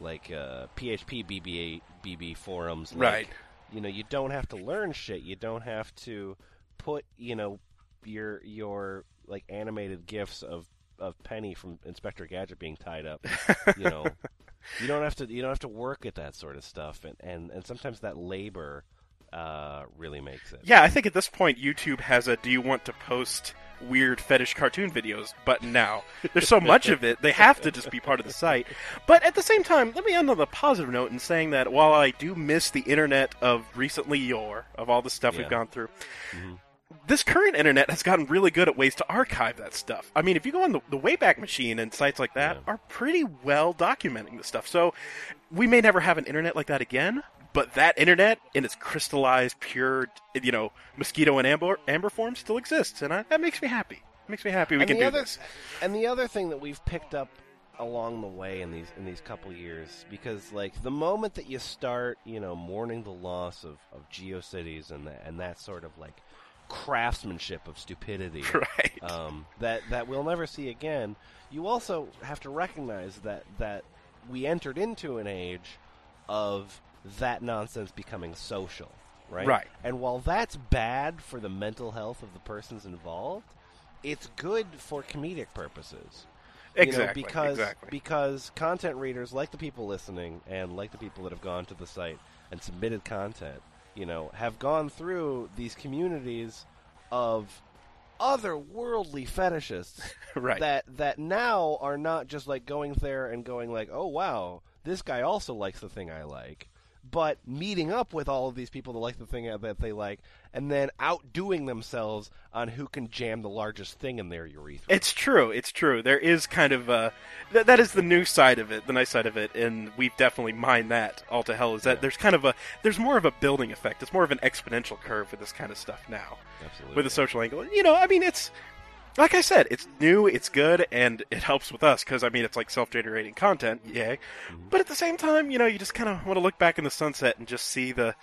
like uh, php bb bb forums like, Right. you know you don't have to learn shit you don't have to put you know your your like animated gifs of of penny from inspector gadget being tied up you know you don't have to you don't have to work at that sort of stuff and and, and sometimes that labor uh, really makes it Yeah, I think at this point YouTube has a "Do you want to post weird fetish cartoon videos?" button now. There's so much of it; they have to just be part of the site. But at the same time, let me end on a positive note in saying that while I do miss the internet of recently yore, of all the stuff Yeah. we've gone through, this current internet has gotten really good at ways to archive that stuff. I mean, if you go on the, the Wayback Machine and sites like that are pretty well documenting the stuff. So we may never have an internet like that again, but that internet in its crystallized, pure, you know, mosquito and amber amber form still exists, and I, that makes me happy. It makes me happy we and can the do other, this. And the other thing that we've picked up along the way in these in these couple years, because like the moment that you start, you know, mourning the loss of, of GeoCities and that and that sort of like craftsmanship of stupidity, Right. Um, that that we'll never see again. You also have to recognize that that we entered into an age of that nonsense becoming social, right? Right. And while that's bad for the mental health of the persons involved, it's good for comedic purposes. You know, Exactly, because exactly. because content readers, like the people listening, and like the people that have gone to the site and submitted content, you know, have gone through these communities of otherworldly fetishists Right. that that now are not just like going there and going like, "Oh wow, this guy also likes the thing I like." But meeting up with all of these people that like the thing that they like, and then outdoing themselves on who can jam the largest thing in their urethra. It's true. It's true. There is kind of uh, th- that is the new side of it, the nice side of it, and we've definitely mined that all to hell. Is that there's kind of a there's more of a building effect. It's more of an exponential curve with this kind of stuff now, Absolutely. with a social angle. You know, I mean, it's like I said, it's new, it's good, and it helps with us because I mean, it's like self-generating content, yay. But at the same time, you know, you just kind of want to look back in the sunset and just see the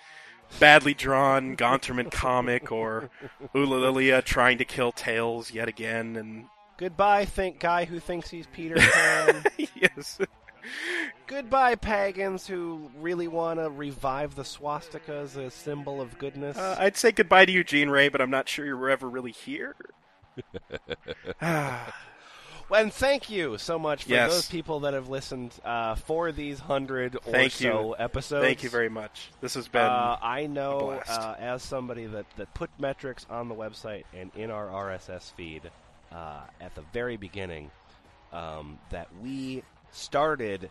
badly drawn Gonterman comic or Ulalilia trying to kill Tails yet again, and Goodbye, think guy who thinks he's Peter Pan. yes. Goodbye, pagans who really want to revive the swastika as a symbol of goodness. Uh, I'd say goodbye to you, Eugene Ray, but I'm not sure you were ever really here. and thank you so much for Yes. those people that have listened uh, for these hundred or Thank so you. episodes. Thank you very much. This has been Uh, I know uh, as somebody that, that put metrics on the website and in our RSS feed uh, at the very beginning um, that we started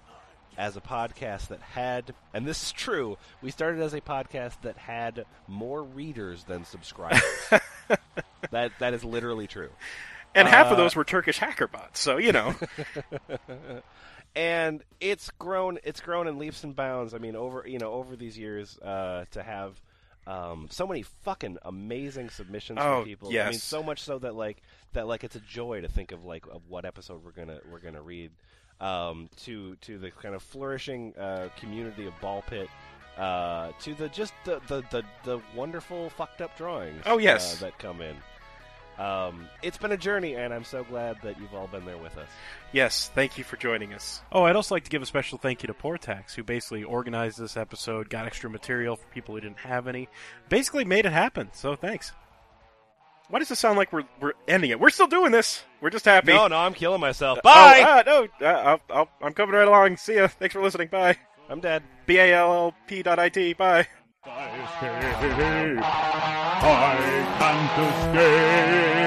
as a podcast that had, and this is true, we started as a podcast that had more readers than subscribers. that that is literally true. and half of Uh, those were Turkish hacker bots, so you know. and it's grown it's grown in leaps and bounds i mean over you know over these years uh, to have um, so many fucking amazing submissions Oh, from people i mean so much so that like that like it's a joy to think of like of what episode we're gonna we're gonna read um, to to the kind of flourishing uh, community of ball pit uh, to the just the, the, the, the wonderful fucked up drawings. Oh, yes. uh, that come in. Um, it's been a journey, and I'm so glad that you've all been there with us. Yes, thank you for joining us. Oh, I'd also like to give a special thank you to Portaxx, who basically organized this episode, got extra material for people who didn't have any, basically made it happen. So thanks. Why does it sound like we're we're ending it? We're still doing this. We're just happy. No, no, I'm killing myself. Oh, Bye. ah, no, uh, I'll, I'll, I'm coming right along. See ya. Thanks for listening. Bye. I'm dead. B A L L P dot I T. Bye. I can't escape.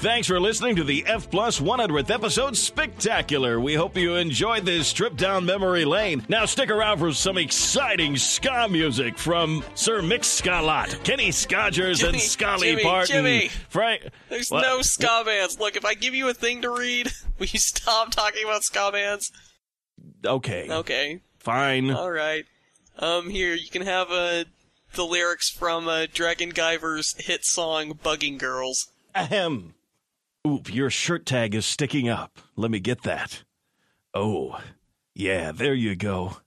Thanks for listening to the F Plus 100th episode spectacular. We hope you enjoyed this trip down memory lane. Now stick around for some exciting ska music from Sir Mick Scalot, Kenny Scodgers, and Jimmy, Scully Jimmy, Parton. Jimmy. Frank, There's What? no ska bands. Look, if I give you a thing to read, will you stop talking about ska bands? Okay. Okay. Fine. All right. Um, here you can have uh, the lyrics from uh, Dragon Guyver's hit song "Bugging Girls." Ahem. Oop, your shirt tag is sticking up. Let me get that. Oh, yeah, there you go.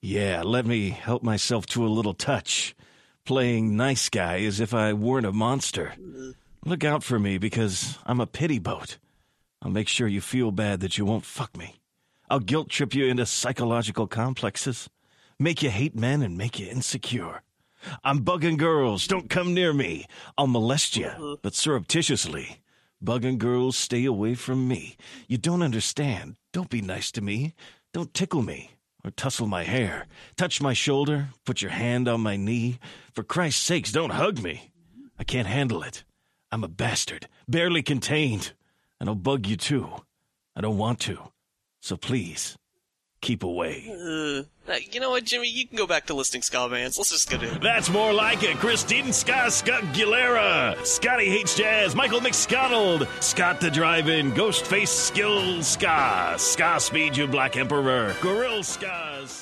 Yeah, let me help myself to a little touch. Playing nice guy as if I weren't a monster. Look out for me because I'm a pity boat. I'll make sure you feel bad that you won't fuck me. I'll guilt trip you into psychological complexes, make you hate men and make you insecure. I'm bugging girls. Don't come near me. I'll molest you, mm-hmm. but surreptitiously. Bugging girls, stay away from me. You don't understand. Don't be nice to me. Don't tickle me or tussle my hair. Touch my shoulder. Put your hand on my knee. For Christ's sakes, don't hug me. I can't handle it. I'm a bastard, barely contained. And I'll bug you too. I don't want to. So please, keep away. Uh, you know what, Jimmy? You can go back to listing ska bands. Let's just go do it. That's more like it. Christine Scott Scott Gilera, Scotty Hates Jazz, Michael McSconnell, Scott the Drive-In, Ghostface Skill Ska, Ska Speed You Black Emperor, Gorilla Ska, Ska.